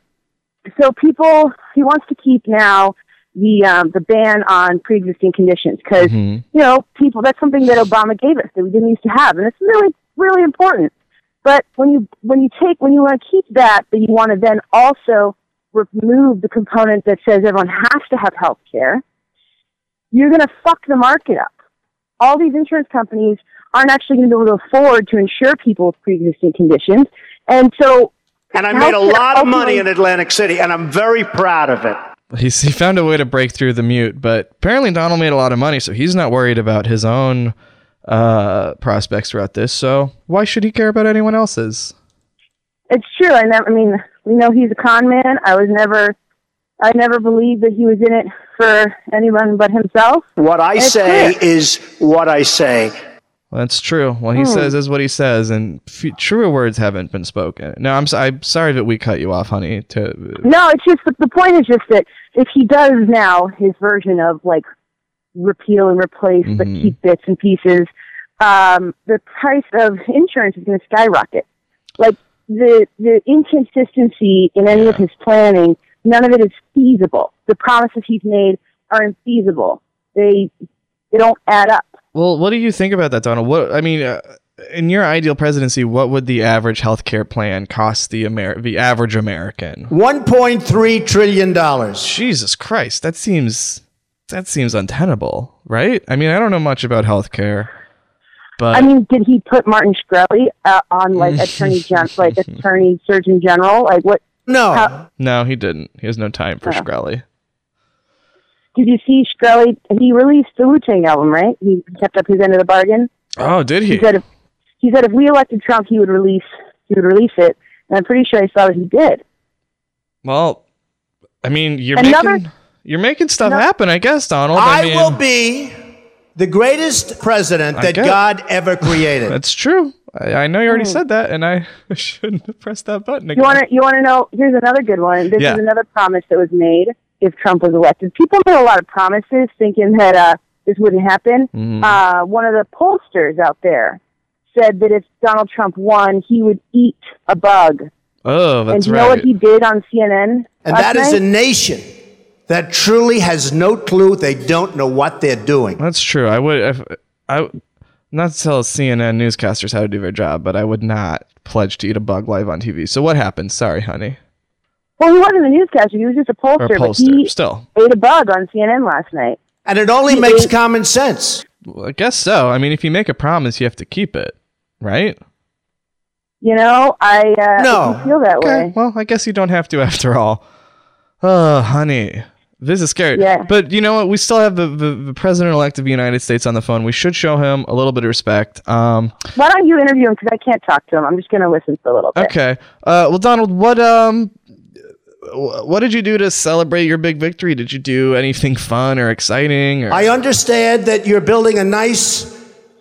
Speaker 2: so people, he wants to keep now the um, the ban on pre-existing conditions because
Speaker 1: Mhm.
Speaker 2: you know people that's something that Obama gave us that we didn't used to have, and it's really really important. But when you when you take when you want to keep that, but you want to then also remove the component that says everyone has to have health care, you're going to fuck the market up. All these insurance companies aren't actually going to be able to afford to insure people with pre-existing conditions, and so
Speaker 3: And I made a lot of money in Atlantic City, and I'm very proud of it.
Speaker 1: He's, he found a way to break through the mute, but apparently Donald made a lot of money, so he's not worried about his own uh, prospects throughout this. So why should he care about anyone else's?
Speaker 2: It's true. I never. I mean, we know he's a con man. I was never. I never believed that he was in it for anyone but himself.
Speaker 3: What I
Speaker 2: It's
Speaker 3: say
Speaker 2: clear.
Speaker 3: is what I say.
Speaker 1: Well, that's true. What he
Speaker 2: Hmm.
Speaker 1: says is what he says, and f- truer words haven't been spoken. No, I'm, s- I'm sorry that we cut you off, honey. To
Speaker 2: No, it's just the, the point is just that if he does now his version of like repeal and replace, but
Speaker 1: Mhm.
Speaker 2: keep bits and pieces, um, the price of insurance is going to skyrocket. Like the the inconsistency in any of his planning, none of it is feasible. The promises he's made are infeasible. They they don't add up.
Speaker 1: Well, what do you think about that, Donald? What I mean, uh, in your ideal presidency, what would the average healthcare plan cost the Amer- the average American?
Speaker 3: 1.3 trillion. dollars.
Speaker 1: Jesus Christ, that seems that seems untenable, right? I mean, I don't know much about healthcare, but
Speaker 2: I mean, did he put Martin Shkreli uh, on like attorney gen, like attorney surgeon general? Like what?
Speaker 3: No.
Speaker 2: How-
Speaker 1: no, he didn't. He has no time for
Speaker 2: Oh.
Speaker 1: Shkreli.
Speaker 2: Did you see Shkreli? He released the Wu Tang album, right? He kept up his end of the bargain.
Speaker 1: Oh, did he?
Speaker 2: He said if he said if we elected Trump, he would release he would release it. And I'm pretty sure I saw that he did.
Speaker 1: Well, I mean, you're
Speaker 2: Another-
Speaker 1: making you're making stuff
Speaker 2: No-
Speaker 1: happen, I guess, Donald. I,
Speaker 3: I
Speaker 1: mean,
Speaker 3: will be the greatest president
Speaker 1: I
Speaker 3: that
Speaker 1: get.
Speaker 3: God ever created.
Speaker 1: That's true. I, I know you already said that, and I shouldn't have pressed that button again.
Speaker 2: Hmm. You want to you want to know? Here's another good one. This
Speaker 1: Yeah.
Speaker 2: is another promise that was made if Trump was elected. People made a lot of promises thinking that uh, this wouldn't happen.
Speaker 1: Mhm.
Speaker 2: Uh, one of the pollsters out there said that if Donald Trump won, he would eat a bug.
Speaker 1: oh,
Speaker 2: and
Speaker 1: that's
Speaker 2: do you
Speaker 1: right.
Speaker 2: know what he did on CNN?
Speaker 3: and
Speaker 2: last
Speaker 3: that is a nation that truly has no clue. They don't know what they're doing.
Speaker 1: That's true. I would. If, I not to tell CNN newscasters how to do their job, but I would not pledge to eat a bug live on TV. So what happened? Sorry, honey.
Speaker 2: Well, he wasn't a newscaster. He was just a
Speaker 1: Or
Speaker 2: pollster,
Speaker 1: a
Speaker 2: but
Speaker 1: pollster.
Speaker 2: he
Speaker 1: Still,
Speaker 2: ate a bug on CNN last night.
Speaker 3: And it only
Speaker 2: He
Speaker 3: makes
Speaker 2: ate-
Speaker 3: common sense.
Speaker 1: well, I guess so. I mean, if you make a promise, you have to keep it, right?
Speaker 2: You know, I uh,
Speaker 3: No.
Speaker 2: I feel that
Speaker 1: Okay.
Speaker 2: way.
Speaker 1: Well, I guess you don't have to after all. Oh, honey. This is scary.
Speaker 2: Yeah.
Speaker 1: But you know what? We still have the, the, the president elect of the United States on the phone. We should show him a little bit of respect. Um,
Speaker 2: Why don't you interview him? Because I can't talk to him. I'm just going to listen for a little bit.
Speaker 1: okay. Uh, well, Donald, what um, what did you do to celebrate your big victory? Did you do anything fun or exciting? Or
Speaker 3: I understand that you're building a nice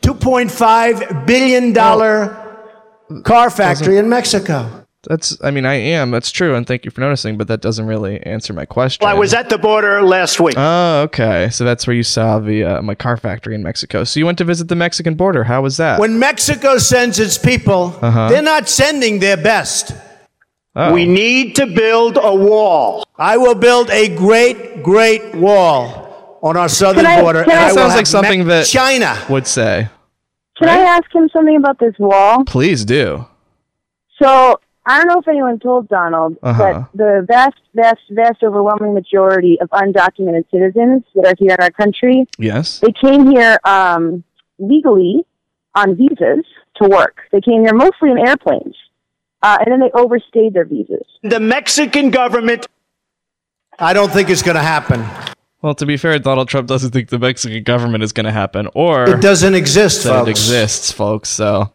Speaker 3: $2.5 billion car factory in Mexico.
Speaker 1: That's. I mean, I am. That's true, and thank you for noticing. But that doesn't really answer my question.
Speaker 3: Well, I was at the border last week.
Speaker 1: Oh, okay. So that's where you saw the uh, my car factory in Mexico. So you went to visit the Mexican border. How was that?
Speaker 3: When Mexico sends its people,
Speaker 1: Uh-huh.
Speaker 3: they're not sending their best.
Speaker 1: Oh.
Speaker 3: We need to build a wall. I will build a great, great wall on our southern
Speaker 2: Can I-
Speaker 3: border.
Speaker 2: can
Speaker 3: and
Speaker 2: I-
Speaker 3: I will
Speaker 1: Sounds
Speaker 3: have
Speaker 1: like something
Speaker 3: Me-
Speaker 1: that-
Speaker 3: China.
Speaker 1: would say.
Speaker 2: Can I ask him something about this wall?
Speaker 1: Please do.
Speaker 2: So I don't know if anyone told Donald,
Speaker 1: Uh-huh.
Speaker 2: but the vast, vast, vast overwhelming majority of undocumented citizens that are here in our country,
Speaker 1: Yes.
Speaker 2: they came here um, legally on visas to work. They came here mostly in airplanes, uh, and then they overstayed their visas.
Speaker 3: The Mexican government I don't think it's going to happen.
Speaker 1: Well, to be fair, Donald Trump doesn't think the Mexican government is going to happen, or
Speaker 3: It doesn't exist, folks.
Speaker 1: it exists, folks. So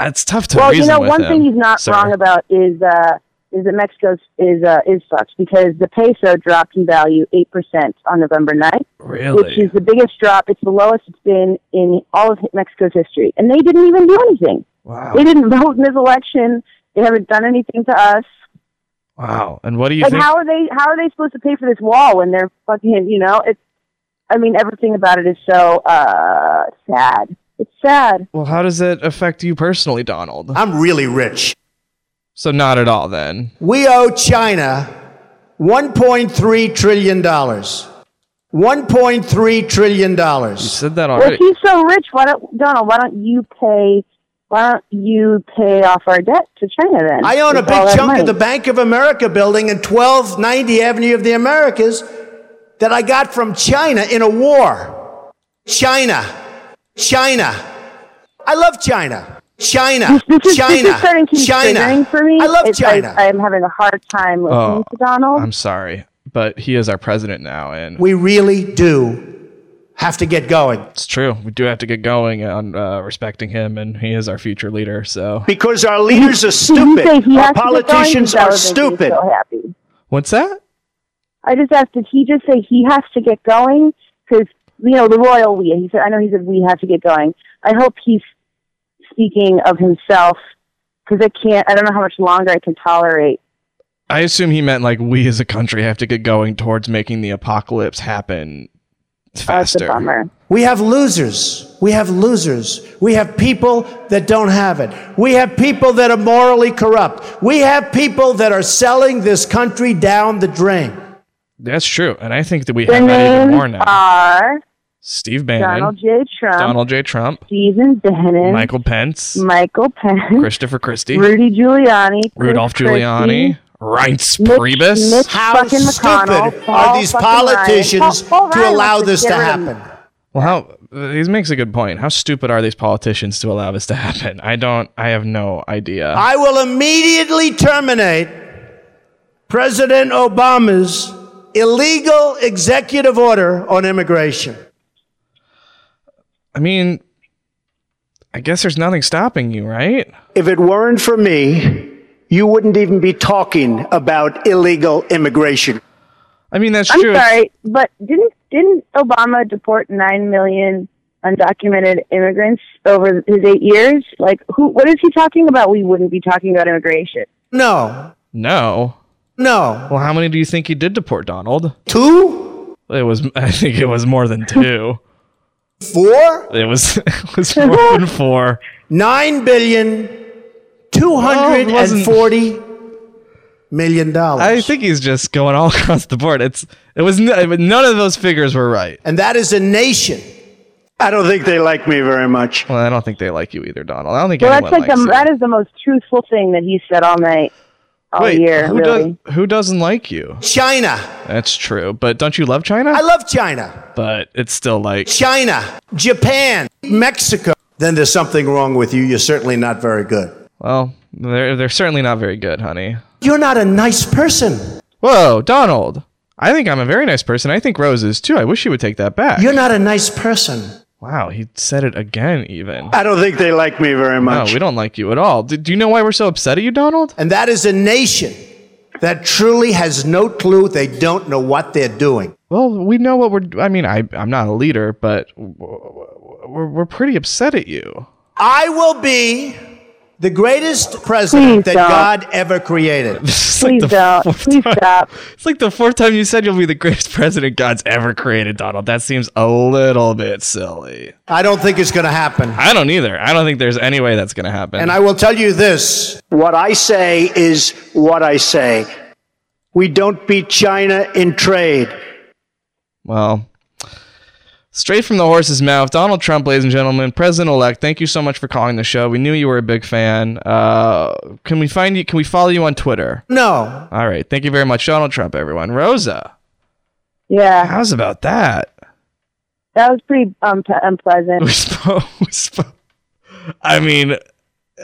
Speaker 1: it's tough to
Speaker 2: Well, you know, one
Speaker 1: him,
Speaker 2: thing he's not
Speaker 1: sir.
Speaker 2: wrong about is uh, is that Mexico is uh, is sucks because the peso dropped in value eight percent on November 9th,
Speaker 1: Really?
Speaker 2: which is the biggest drop. It's the lowest it's been in all of Mexico's history, and they didn't even do anything.
Speaker 1: wow.
Speaker 2: They didn't vote in this election. They haven't done anything to us.
Speaker 1: Wow. And what do you
Speaker 2: Like,
Speaker 1: think?
Speaker 2: how are they? How are they supposed to pay for this wall when they're fucking? You know, it's. I mean, everything about it is so uh, sad. It's sad.
Speaker 1: well, how does it affect you personally, Donald?
Speaker 3: I'm really rich.
Speaker 1: So not at all then.
Speaker 3: We owe China $1.3 trillion. $1.3 trillion.
Speaker 1: You said that
Speaker 2: Well,
Speaker 1: already.
Speaker 2: if he's so rich, why don't Donald? Why don't you pay? Why don't you pay off our debt to China then?
Speaker 3: I own a big chunk
Speaker 2: money?
Speaker 3: of the Bank of America building in 1290 Avenue of the Americas that I got from China in a war. China. China. I love China. China.
Speaker 2: This is,
Speaker 3: China.
Speaker 2: this is starting to be
Speaker 3: China.
Speaker 2: for me.
Speaker 3: I love
Speaker 2: It's-
Speaker 3: China.
Speaker 2: I, am having a hard time listening
Speaker 1: Oh,
Speaker 2: to Donald.
Speaker 1: I'm sorry, but he is our president now, and
Speaker 3: we really do have to get going
Speaker 1: it's true. We do have to get going on uh, respecting him, and he is our future leader. So
Speaker 3: because our leaders are
Speaker 2: Did you say
Speaker 3: stupid.
Speaker 2: he
Speaker 3: Our
Speaker 2: to going?
Speaker 3: politicians are
Speaker 2: would make me
Speaker 3: stupid.
Speaker 2: So happy.
Speaker 1: what's that?
Speaker 2: I just asked, did he just say he has to get going? Because you know the royal we. He said, I know he said we have to get going. I hope he's speaking of himself because I can't. I don't know how much longer I can tolerate.
Speaker 1: I assume he meant like we as a country have to get going towards making the apocalypse happen faster.
Speaker 2: That's a
Speaker 1: faster.
Speaker 2: bummer.
Speaker 3: We have losers. We have losers. We have people that don't have it. We have people that are morally corrupt. We have people that are selling this country down the drain.
Speaker 1: That's true, and I think that we
Speaker 2: Their
Speaker 1: have that even more now.
Speaker 2: are
Speaker 1: Steve Bannon,
Speaker 2: Donald J. Trump,
Speaker 1: Donald J. Trump,
Speaker 2: Stephen Bannon,
Speaker 1: Michael Pence,
Speaker 2: Michael Pence,
Speaker 1: Christopher Christie,
Speaker 2: Rudy Giuliani, Chris
Speaker 1: Rudolph
Speaker 2: Christie,
Speaker 1: Giuliani, Reince
Speaker 2: Mitch-
Speaker 1: Priebus.
Speaker 2: Mitch
Speaker 3: How
Speaker 2: fucking
Speaker 3: stupid
Speaker 2: Paul
Speaker 3: are these politicians
Speaker 2: Paul- Paul
Speaker 3: to allow this to
Speaker 2: get rid of-
Speaker 3: happen?
Speaker 1: Well, how he makes a good point. How stupid are these politicians to allow this to happen? I don't. I have no idea.
Speaker 3: I will immediately terminate President Obama's illegal executive order on immigration.
Speaker 1: I mean, I guess there's nothing stopping you, right?
Speaker 3: If it weren't for me, you wouldn't even be talking about illegal immigration.
Speaker 1: I mean, that's
Speaker 2: I'm
Speaker 1: true.
Speaker 2: sorry, but didn't didn't Obama deport nine million undocumented immigrants over his eight years? Like, who? What is he talking about? We wouldn't be talking about immigration.
Speaker 3: No,
Speaker 1: No.
Speaker 3: no.
Speaker 1: Well, how many do you think he did deport, Donald?
Speaker 3: Two?
Speaker 1: It was. I think it was more than two.
Speaker 3: Four?
Speaker 1: It was. It was more than four.
Speaker 3: Nine billion, two hundred and forty million dollars.
Speaker 1: I think he's just going all across the board. It's. It was. None of those figures were right.
Speaker 3: and that is a nation. I don't think they like me very much.
Speaker 1: Well, I don't think they like you either, Donald. I don't think
Speaker 2: Well,
Speaker 1: anyone
Speaker 2: that's like
Speaker 1: likes
Speaker 2: the
Speaker 1: you.
Speaker 2: that is the most truthful thing that he said all night, all
Speaker 1: Wait,
Speaker 2: year.
Speaker 1: who
Speaker 2: really.
Speaker 1: does? Who doesn't like you?
Speaker 3: China.
Speaker 1: That's true. But don't you love China?
Speaker 3: I love China.
Speaker 1: but it's still like.
Speaker 3: China, Japan, Mexico. Then there's something wrong with you. You're certainly not very good.
Speaker 1: Well, they're they're certainly not very good, honey.
Speaker 3: You're not a nice person.
Speaker 1: Whoa, Donald. I think I'm a very nice person. I think Rose is too. I wish you would take that back.
Speaker 3: You're not a nice person.
Speaker 1: Wow, he said it again, even.
Speaker 3: I don't think they like me very much.
Speaker 1: No, we don't like you at all. Do, do you know why we're so upset at you, Donald?
Speaker 3: and that is a nation that truly has no clue. They don't know what they're doing.
Speaker 1: Well, we know what we're. I mean, I I'm not a leader, but we're we're pretty upset at you.
Speaker 3: I will be the greatest president
Speaker 2: Please
Speaker 3: that
Speaker 2: don't.
Speaker 3: God ever created.
Speaker 1: It's
Speaker 2: Please
Speaker 1: the
Speaker 2: don't.
Speaker 1: fourth
Speaker 2: Please
Speaker 1: time-
Speaker 2: stop.
Speaker 1: It's like the fourth time you said you'll be the greatest president God's ever created, Donald. That seems a little bit silly.
Speaker 3: I don't think it's going to happen.
Speaker 1: I don't either. I don't think there's any way that's going to happen.
Speaker 3: And I will tell you this what I say is what I say. We don't beat China in trade.
Speaker 1: Well, straight from the horse's mouth, Donald Trump, ladies and gentlemen, President elect. Thank you so much for calling the show. We knew you were a big fan. Uh, can we find you? Can we follow you on Twitter?
Speaker 3: No.
Speaker 1: All right. Thank you very much, Donald Trump. Everyone, Rosa.
Speaker 2: Yeah,
Speaker 1: How's about that?
Speaker 2: that was pretty um, p- unpleasant.
Speaker 1: We spoke. We spoke. I mean,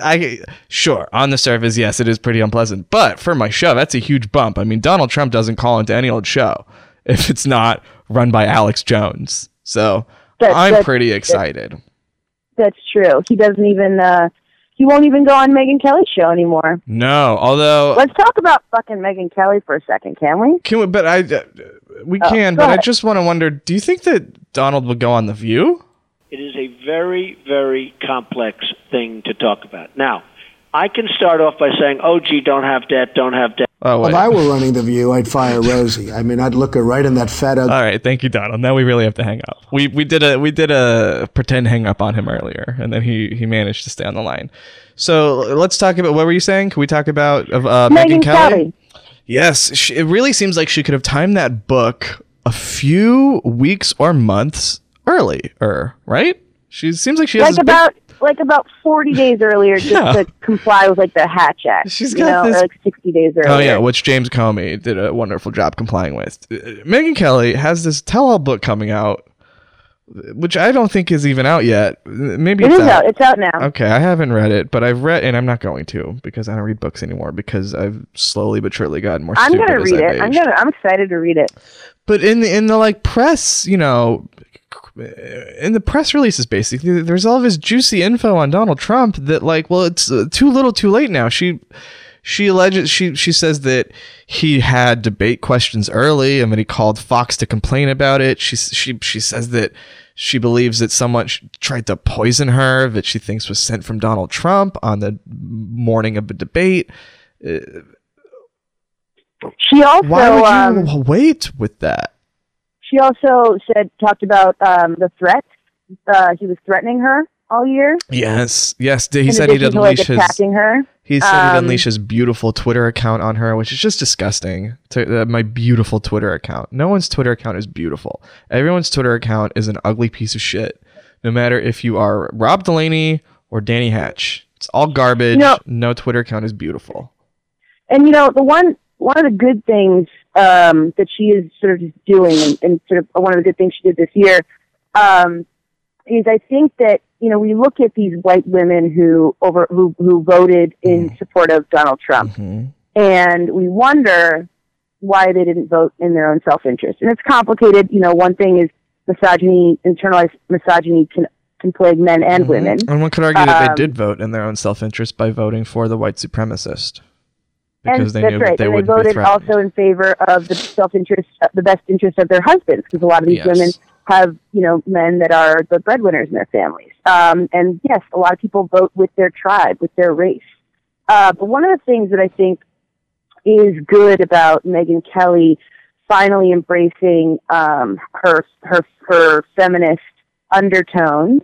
Speaker 1: I sure on the surface, yes, it is pretty unpleasant. But for my show, that's a huge bump. I mean, Donald Trump doesn't call into any old show if it's not run by Alex Jones. So
Speaker 2: That-
Speaker 1: I'm
Speaker 2: that-
Speaker 1: pretty excited.
Speaker 2: That's true. He doesn't even. uh He won't even go on Megyn Kelly's show anymore.
Speaker 1: No, although
Speaker 2: Let's talk about fucking Megyn Kelly for a second, can we?
Speaker 1: can we, but I uh, we
Speaker 2: Oh,
Speaker 1: can,
Speaker 2: go
Speaker 1: but I just want to wonder, do you think that Donald would go on the View?
Speaker 4: It is a very, very complex thing to talk about. Now, I can start off by saying, oh, gee, don't have debt, don't have debt.
Speaker 1: Oh wait.
Speaker 5: If I were running the View, I'd fire Rosie. I mean, I'd look her right in that fat, ugly
Speaker 1: All right, thank you, Donald. Now we really have to hang up. We we did a we did a pretend hang up on him earlier, and then he he managed to stay on the line. So let's talk about what were you saying? Can we talk about uh, Megyn
Speaker 2: Megyn
Speaker 1: Kelly?
Speaker 2: Kelly.
Speaker 1: Yes, she, it really seems like she could have timed that book a few weeks or months earlier, right? She seems like she has
Speaker 2: Like
Speaker 1: this big-
Speaker 2: about like about forty days earlier, just
Speaker 1: Yeah.
Speaker 2: to comply with like the Hatch Act.
Speaker 1: She's
Speaker 2: you
Speaker 1: got
Speaker 2: know,
Speaker 1: this-
Speaker 2: or, like sixty days earlier.
Speaker 1: Oh yeah, which James Comey did a wonderful job complying with. Uh, Megyn Kelly has this tell-all book coming out, which I don't think is even out yet. Maybe
Speaker 2: it
Speaker 1: it's
Speaker 2: is out. It's out now.
Speaker 1: Okay, I haven't read it, but I've read, and I'm not going to because I don't read books anymore because I've slowly but surely gotten more
Speaker 2: I'm
Speaker 1: stupid.
Speaker 2: gonna read
Speaker 1: I've
Speaker 2: it. I'm gonna. I'm excited to read it.
Speaker 1: But in the in the like press, you know, in the press releases, basically, there's all this juicy info on Donald Trump that like, well, it's uh, too little, too late now. She she alleges she she says that he had debate questions early and that he called Fox to complain about it. She she she says that she believes that someone tried to poison her that she thinks was sent from Donald Trump on the morning of the debate.
Speaker 2: She also.
Speaker 1: Why would you
Speaker 2: um,
Speaker 1: wait with that?
Speaker 2: she also said talked about um, the threat. Uh, he was threatening her all year.
Speaker 1: Yes, yes. He
Speaker 2: in
Speaker 1: said he'd
Speaker 2: to, like
Speaker 1: unleash his.
Speaker 2: attacking her.
Speaker 1: He said he'd
Speaker 2: Um,
Speaker 1: unleash his beautiful Twitter account on her, which is just disgusting. To, uh, my beautiful Twitter account. No one's Twitter account is beautiful. Everyone's Twitter account is an ugly piece of shit. No matter if you are Rob Delaney or Danny Hatch, it's all garbage.
Speaker 2: No.
Speaker 1: no Twitter account is beautiful.
Speaker 2: And you know, the one one of the good things um, that she is sort of just doing, and, and sort of one of the good things she did this year, um, is I think that you know we look at these white women who over who who voted in support of Donald Trump, and we wonder why they didn't vote in their own self interest. And it's complicated. You know, one thing is misogyny, internalized misogyny can can plague men and women.
Speaker 1: And one could argue that
Speaker 2: Um,
Speaker 1: they did vote in their own self interest by voting for the white supremacist
Speaker 2: and
Speaker 1: they
Speaker 2: that's
Speaker 1: knew
Speaker 2: right.
Speaker 1: that they
Speaker 2: and
Speaker 1: would
Speaker 2: they
Speaker 1: be
Speaker 2: voted
Speaker 1: threatened.
Speaker 2: also in favor of the self-interest, uh, the best interest of their husbands, because a lot of these
Speaker 1: Yes.
Speaker 2: women have, you know, men that are the breadwinners in their families. Um, and yes, a lot of people vote with their tribe, with their race. Uh, but one of the things that I think is good about Megyn Kelly finally embracing um, her her her feminist undertones.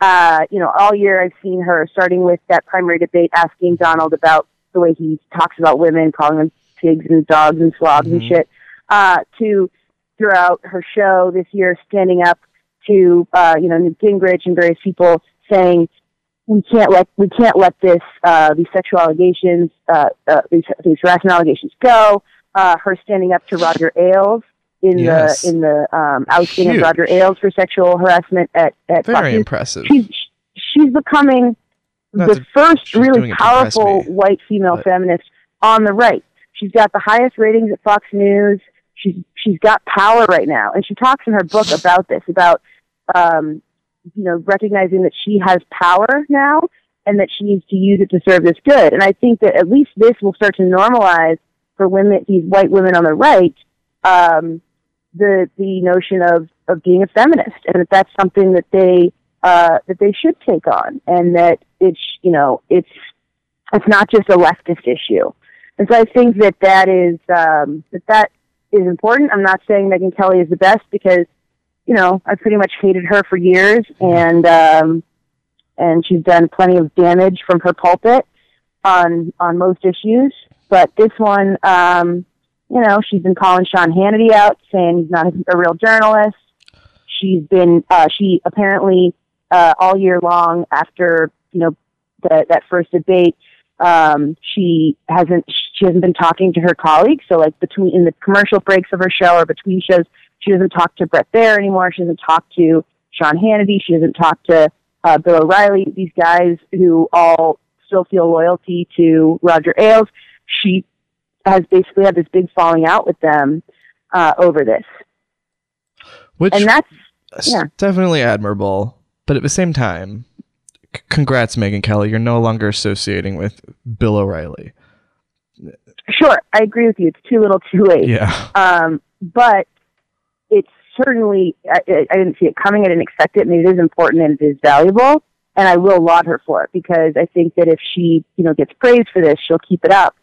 Speaker 2: Uh, you know, all year I've seen her starting with that primary debate, asking Donald about the way he talks about women, calling them pigs and dogs and slobs and shit. Uh, to throughout her show this year, standing up to uh, you know Newt Gingrich and various people saying we can't let we can't let this uh, these sexual allegations uh, uh, these, these harassment allegations go. Uh, her standing up to Roger Ailes in
Speaker 1: Yes.
Speaker 2: the in the um, ousting
Speaker 1: Huge.
Speaker 2: of Roger Ailes for sexual harassment at at
Speaker 1: Very
Speaker 2: News.
Speaker 1: impressive.
Speaker 2: She's she's becoming The first really
Speaker 1: it to impress
Speaker 2: powerful white female
Speaker 1: but-
Speaker 2: feminist on the right. She's got the highest ratings at Fox News. She's she's got power right now, and she talks in her book about this about um, you know recognizing that she has power now and that she needs to use it to serve this good. And I think that at least this will start to normalize for women, these white women on the right, um, the the notion of of being a feminist, and that that's something that they uh, that they should take on, and that it's you know it's it's not just a leftist issue. And so I think that that is um, that that is important. I'm not saying Megyn Kelly is the best because you know I pretty much hated her for years, and um, and she's done plenty of damage from her pulpit on on most issues. But this one, um, you know, she's been calling Sean Hannity out, saying he's not a, a real journalist. She's been uh, she apparently uh, all year long after you know the, that first debate, um, she hasn't she hasn't been talking to her colleagues. So like between in the commercial breaks of her show or between shows, she doesn't talk to Bret Baier anymore. She doesn't talk to Sean Hannity. She doesn't talk to uh, Bill O'Reilly. These guys who all still feel loyalty to Roger Ailes. She has basically had this big falling out with them uh, over this,
Speaker 1: Which
Speaker 2: and that's yeah.
Speaker 1: definitely admirable. But at the same time, c- congrats, Megyn Kelly. You're no longer associating with Bill O'Reilly.
Speaker 2: sure. I agree with you. It's too little, too late.
Speaker 1: Yeah.
Speaker 2: Um, but it's certainly, I, I didn't see it coming. I didn't expect it, and it is important and it is valuable. And I will laud her for it because I think that if she, you know, gets praised for this, she'll keep it up.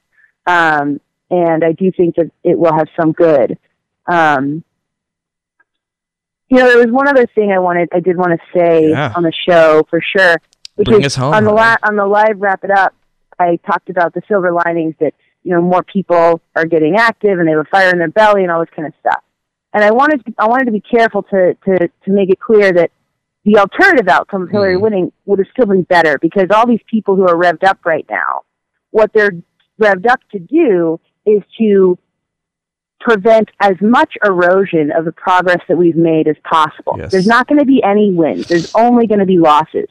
Speaker 2: Um, and I do think that it will have some good. Um, you know, there was one other thing I wanted, I did want to say
Speaker 1: Yeah.
Speaker 2: on the show for sure, which
Speaker 1: Bring
Speaker 2: is
Speaker 1: us home,
Speaker 2: on the la- on the live wrap it up. I talked about the silver linings that you know more people are getting active and they have a fire in their belly and all this kind of stuff. And I wanted I wanted to be careful to to to make it clear that the alternative outcome of Hillary
Speaker 1: Mhm.
Speaker 2: winning would have still been better because all these people who are revved up right now, what they're revved up to do is to prevent as much erosion of the progress that we've made as possible.
Speaker 1: Yes.
Speaker 2: There's not going to be any wins. There's only going to be losses.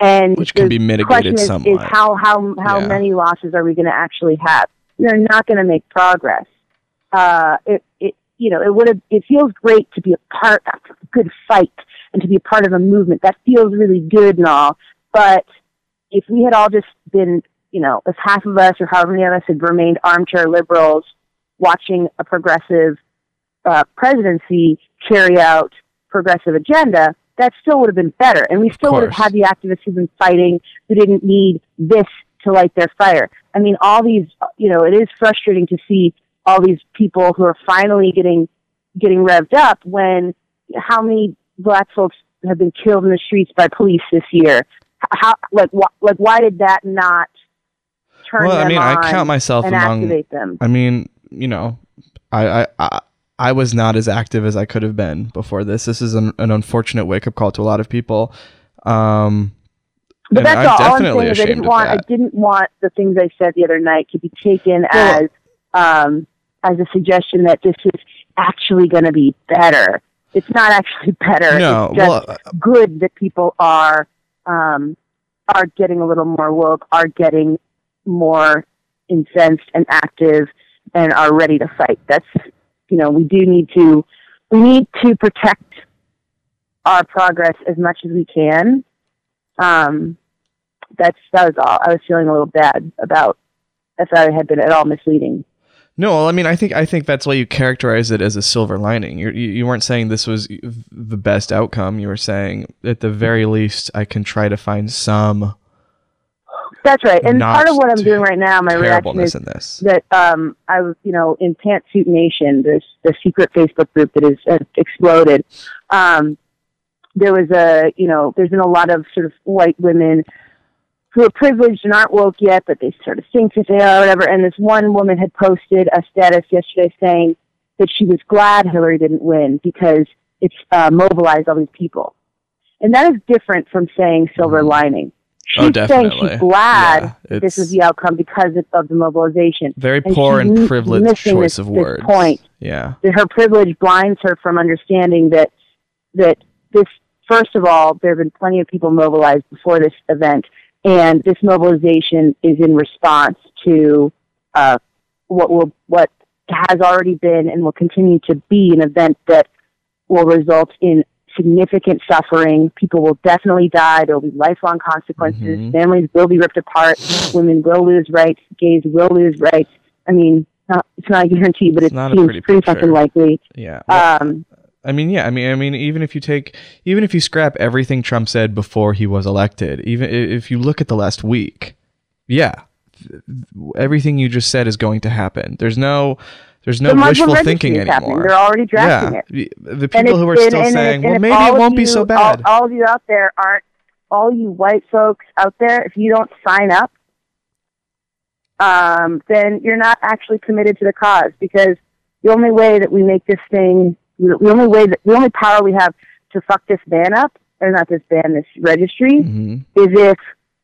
Speaker 2: And
Speaker 1: Which can be mitigated
Speaker 2: is, is how how how
Speaker 1: Yeah.
Speaker 2: many losses are we going to actually have? We're not going to make progress. Uh, it it you know it would have it feels great to be a part of a good fight and to be a part of a movement that feels really good and all. But if we had all just been you know if half of us or however many of us had remained armchair liberals watching a progressive uh, presidency carry out progressive agenda, that still would have been better. And we still would have had the activists who've been fighting who didn't need this to light their fire. I mean, all these, you know, it is frustrating to see all these people who are finally getting getting revved up when how many black folks have been killed in the streets by police this year? How like wh- like why did that not turn
Speaker 1: Well, I mean, I count myself
Speaker 2: and
Speaker 1: among-
Speaker 2: activate them?
Speaker 1: I mean, you know, I, I, I, I was not as active as I could have been before this. This is an, an unfortunate wake up call to a lot of people. Um,
Speaker 2: But that's
Speaker 1: I'm
Speaker 2: all. All I'm
Speaker 1: definitely
Speaker 2: saying is I didn't want I didn't want the things I said the other night to be taken
Speaker 1: Well-
Speaker 2: as um, as a suggestion that this is actually going to be better. It's not actually better.
Speaker 1: No,
Speaker 2: it's just
Speaker 1: well,
Speaker 2: good that people are um, are getting a little more woke, are getting more incensed and active, and are ready to fight. That's you know we do need to we need to protect our progress as much as we can. Um, that's that was all. I was feeling a little bad about. if I had been at all misleading.
Speaker 1: No, I mean, I think I think that's why you characterize it as a silver lining. You're, you you weren't saying this was the best outcome. You were saying at the very least, I can try to find some
Speaker 2: That's right. And
Speaker 1: Not
Speaker 2: part of what I'm doing right now, my reaction is
Speaker 1: in this.
Speaker 2: that um, I was, you know, in Pantsuit Nation, this the secret Facebook group that has uh, exploded. Um, there was a, you know, there's been a lot of sort of white women who are privileged and aren't woke yet, but they sort of think that they are, whatever. And this one woman had posted a status yesterday saying that she was glad Hillary didn't win because it's uh, mobilized all these people. And that is different from saying silver lining. She's
Speaker 1: Oh,
Speaker 2: saying she's glad
Speaker 1: Yeah,
Speaker 2: this
Speaker 1: is
Speaker 2: the outcome because of, the mobilization.
Speaker 1: Very
Speaker 2: And
Speaker 1: poor and privileged choice
Speaker 2: this-
Speaker 1: of words.
Speaker 2: point.
Speaker 1: Yeah.
Speaker 2: That her privilege blinds her from understanding that that this first of all, there have been plenty of people mobilized before this event, and this mobilization is in response to uh, what will what has already been and will continue to be an event that will result in significant suffering. People will definitely die. There will be lifelong consequences.
Speaker 1: Mhm.
Speaker 2: Families will be ripped apart. Women will lose rights. Gays will lose rights. I mean, not, it's not a guarantee, but
Speaker 1: It's
Speaker 2: it seems
Speaker 1: pretty
Speaker 2: pretty, fucking likely.
Speaker 1: Yeah. Well,
Speaker 2: Um,
Speaker 1: I mean, yeah. I mean, I mean, even if you take, even if you scrap everything Trump said before he was elected, even if you look at the last week, yeah, th- everything you just said is going to happen. There's no, there's no
Speaker 2: the
Speaker 1: wishful thinking anymore.
Speaker 2: They're already drafting
Speaker 1: yeah,
Speaker 2: it.
Speaker 1: the, people who are still
Speaker 2: and- and
Speaker 1: saying,
Speaker 2: if-
Speaker 1: well, maybe it won't be so bad.
Speaker 2: All, all of you out there aren't, all you white folks out there, if you don't sign up, um, then you're not actually committed to the cause because the only way that we make this thing, the only way that, the only power we have to fuck this ban up, or not this ban, this registry,
Speaker 1: Mhm.
Speaker 2: is if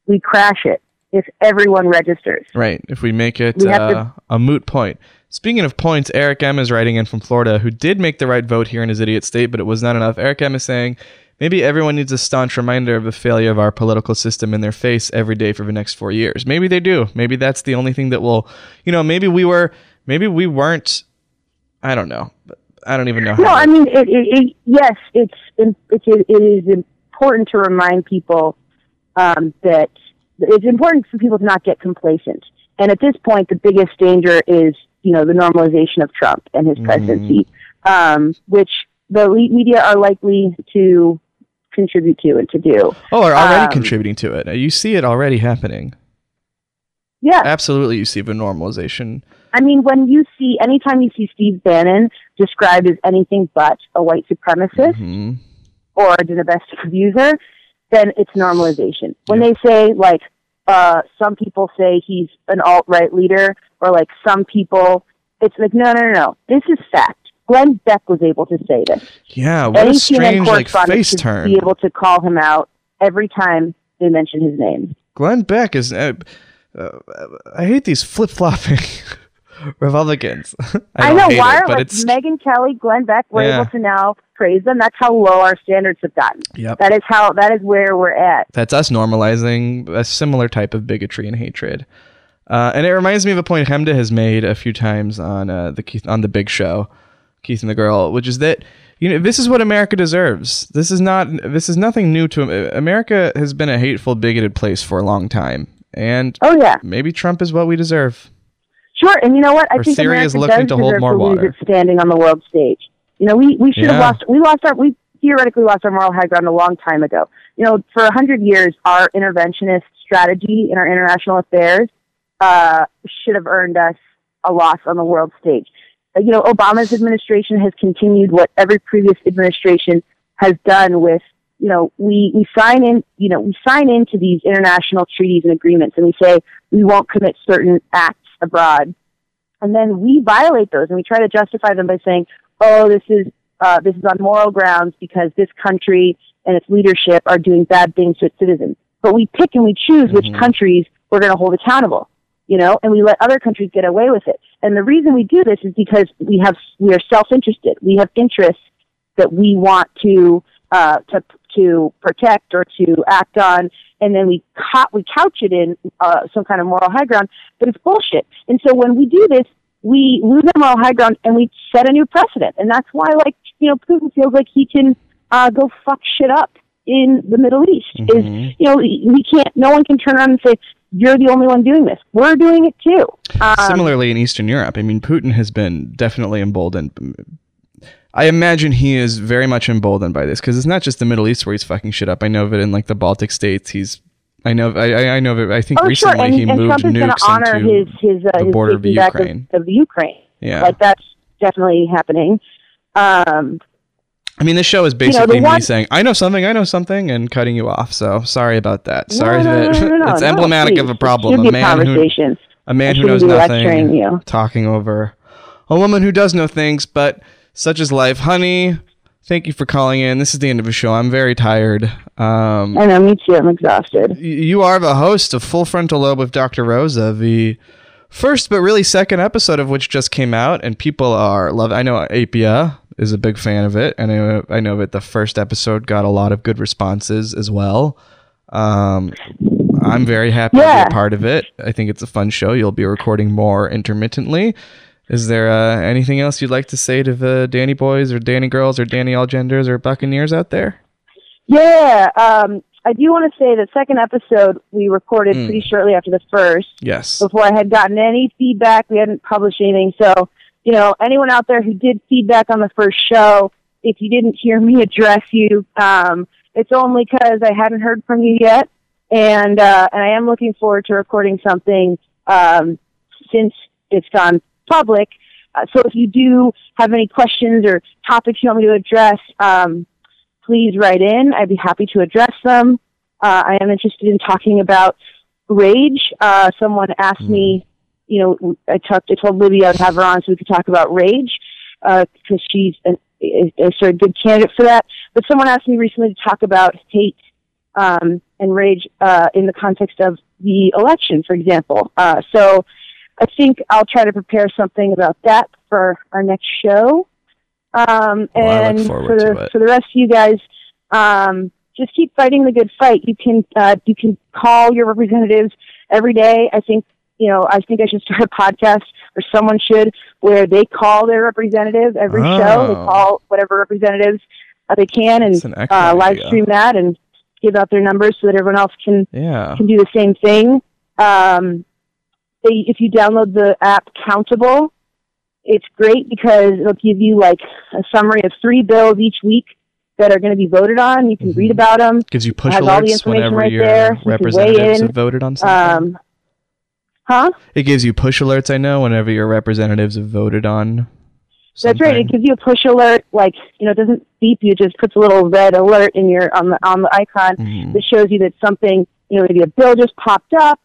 Speaker 2: we crash it, if everyone registers.
Speaker 1: Right. If we make it
Speaker 2: We have to-
Speaker 1: uh, a moot point. Speaking of points, Eric M is writing in from Florida, who did make the right vote here in his idiot state, but it was not enough. Eric M is saying, maybe everyone needs a staunch reminder of the failure of our political system in their face every day for the next four years. Maybe they do. Maybe that's the only thing that will, you know, maybe we were, maybe we weren't. I don't know. I don't even know.
Speaker 2: No, I mean, it, it, it, yes, it's it, it is important to remind people um, that it's important for people to not get complacent. And at this point, the biggest danger is, you know, the normalization of Trump and his presidency, um, which the elite media are likely to contribute to and to do.
Speaker 1: Oh, are already
Speaker 2: Um,
Speaker 1: contributing to it. You see it already happening.
Speaker 2: Yeah.
Speaker 1: Absolutely, you see the normalization.
Speaker 2: I mean, when you see, anytime you see Steve Bannon described as anything but a white supremacist
Speaker 1: hmm
Speaker 2: or a domestic abuser, then it's normalization. When they say, like, uh, some people say he's an alt right leader, or like some people, it's like, no, no, no, no. This is fact. Glenn Beck was able to say this.
Speaker 1: Yeah, what
Speaker 2: Any
Speaker 1: a strange like face turn.
Speaker 2: be able to call him out every time they mention his name.
Speaker 1: Glenn Beck is. Uh, uh, I hate these flip flopping Republicans. I,
Speaker 2: I, know why
Speaker 1: it,
Speaker 2: are
Speaker 1: but
Speaker 2: like
Speaker 1: it's
Speaker 2: Megyn Kelly, Glenn Beck, we're
Speaker 1: Yeah.
Speaker 2: able to now praise them. That's how low our standards have gotten.
Speaker 1: Yep.
Speaker 2: That is how that is where we're at.
Speaker 1: that's us normalizing a similar type of bigotry and hatred. Uh, and it reminds me of a point Hemda has made a few times on uh, the Keith, on the Big Show, Keith and the Girl, which is that you know this is what America deserves. This is not this is nothing new to America. Has been a hateful, bigoted place for a long time, and
Speaker 2: Oh yeah,
Speaker 1: maybe Trump is what we deserve.
Speaker 2: Sure. And you know what? I
Speaker 1: Or
Speaker 2: think
Speaker 1: Syria
Speaker 2: America
Speaker 1: is looking
Speaker 2: does
Speaker 1: to hold more water.
Speaker 2: its standing on the world stage. You know, we we should
Speaker 1: Yeah.
Speaker 2: have lost. We lost our. We theoretically lost our moral high ground a long time ago. You know, for a hundred years, our interventionist strategy in our international affairs uh, should have earned us a loss on the world stage. Uh, You know, Obama's administration has continued what every previous administration has done with, you know, we, we sign in, you know, we sign into these international treaties and agreements and we say we won't commit certain acts abroad. And then we violate those and we try to justify them by saying, oh, this is, uh, this is on moral grounds because this country and its leadership are doing bad things to its citizens. But we pick and we choose which countries we're going to hold accountable you know, and we let other countries get away with it. And the reason we do this is because we have we are self-interested. We have interests that we want to uh, to to protect or to act on, and then we co- we couch it in uh, some kind of moral high ground. But it's bullshit. And so when we do this, we lose our moral high ground and we set a new precedent. And that's why, like you know, Putin feels like he can uh, go fuck shit up in the Middle East. Is you know we can't. No one can turn around and say you're the only one doing this. We're doing it too. Um,
Speaker 1: Similarly, in Eastern Europe, I mean, Putin has been definitely emboldened. I imagine he is very much emboldened by this because it's not just the Middle East where he's fucking shit up. I know that in like the Baltic states, he's. I know. I, I- know that. I think
Speaker 2: Oh, sure,
Speaker 1: recently
Speaker 2: and,
Speaker 1: he
Speaker 2: and
Speaker 1: moved
Speaker 2: Trump is going
Speaker 1: nukes
Speaker 2: to honor
Speaker 1: into
Speaker 2: his his uh,
Speaker 1: the
Speaker 2: his
Speaker 1: border of Ukraine.
Speaker 2: of, of the Ukraine.
Speaker 1: Yeah.
Speaker 2: Like that's definitely happening. Um,
Speaker 1: I mean, this show is
Speaker 2: know, the
Speaker 1: basically me saying, "I know something, I know something," and cutting you off. So sorry about that. Sorry
Speaker 2: no,
Speaker 1: that
Speaker 2: no, no, no,
Speaker 1: it's emblematic of a problem. A man who a man who knows nothing
Speaker 2: you.
Speaker 1: talking over a woman who does know things. But such is life, honey. Thank you for calling in. This is the end of the show. I'm very tired. Um,
Speaker 2: I know, me too. I'm exhausted.
Speaker 1: you are the host of Full Frontal Lobe with Dr. Rosa, the first but really second episode of which just came out, and people are love. I know Apia is a big fan of it, and I know, I know that the first episode got a lot of good responses as well. Um, I'm very happy to be a part of it. I think it's a fun show. You'll be recording more intermittently. Is there uh, anything else you'd like to say to the Danny boys or Danny girls or Danny all genders or Buccaneers out there?
Speaker 2: Yeah, um, I do want to say the second episode we recorded
Speaker 1: Hmm.
Speaker 2: pretty shortly after the first.
Speaker 1: Yes.
Speaker 2: before I had gotten any feedback. We hadn't published anything. So, you know, anyone out there who did feedback on the first show, if you didn't hear me address you, um, it's only because I hadn't heard from you yet. And, uh, and I am looking forward to recording something, um, since it's gone public. Uh, so if you do have any questions or topics you want me to address, um, please write in. I'd be happy to address them. Uh, I am interested in talking about rage. Uh, someone asked me, you know, I talked, I told Libby I'd have her on so we could talk about rage, uh, cause she's an, a, a sort of good candidate for that. But someone asked me recently to talk about hate, um, and rage, uh, in the context of the election, for example. Uh, so I think I'll try to prepare something about that for our next show. Um,
Speaker 1: Well,
Speaker 2: and for the, for the rest of you guys, Um, just keep fighting the good fight. You can uh, you can call your representatives every day. I think you know I think I should start a podcast or someone should where they call their representative every oh. show. They oh. call whatever representatives uh, they can and an uh, live stream that and give out their numbers so that everyone else can
Speaker 1: yeah.
Speaker 2: can do the same thing. Um, they, if you download the app Countable, it's great because it'll give you like a summary of three bills each week that are going to be voted on. You can mm-hmm. read about them.
Speaker 1: Gives you push alerts whenever right your there. representatives you have voted on something. Um,
Speaker 2: huh?
Speaker 1: It gives you push alerts. I know whenever your representatives have voted on.
Speaker 2: Something. That's right. It gives you a push alert. Like you know, it doesn't beep you. It just puts a little red alert in your on the on the icon mm-hmm. that shows you that something you know maybe a bill just popped up,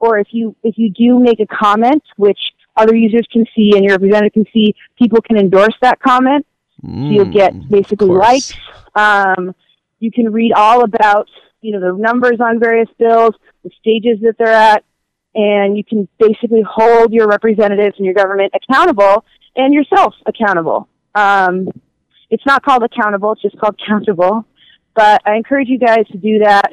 Speaker 2: or if you if you do make a comment, which other users can see and your representative can see, people can endorse that comment. Mm, so you'll get basically likes. Um, you can read all about you know the numbers on various bills, the stages that they're at, and you can basically hold your representatives and your government accountable and yourself accountable. Um, it's not called accountable; it's just called countable. But I encourage you guys to do that.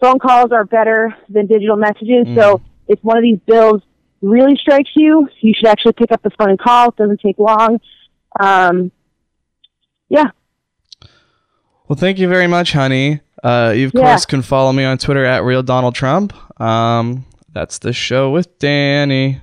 Speaker 2: Phone calls are better than digital messages, mm. so if one of these bills really strikes you, you should actually pick up the phone and call. It doesn't take long. Um, yeah.
Speaker 1: Well, thank you very much, honey. Uh, you of yeah. course can follow me on Twitter at real Donald Trump. Um, that's the show with Danny.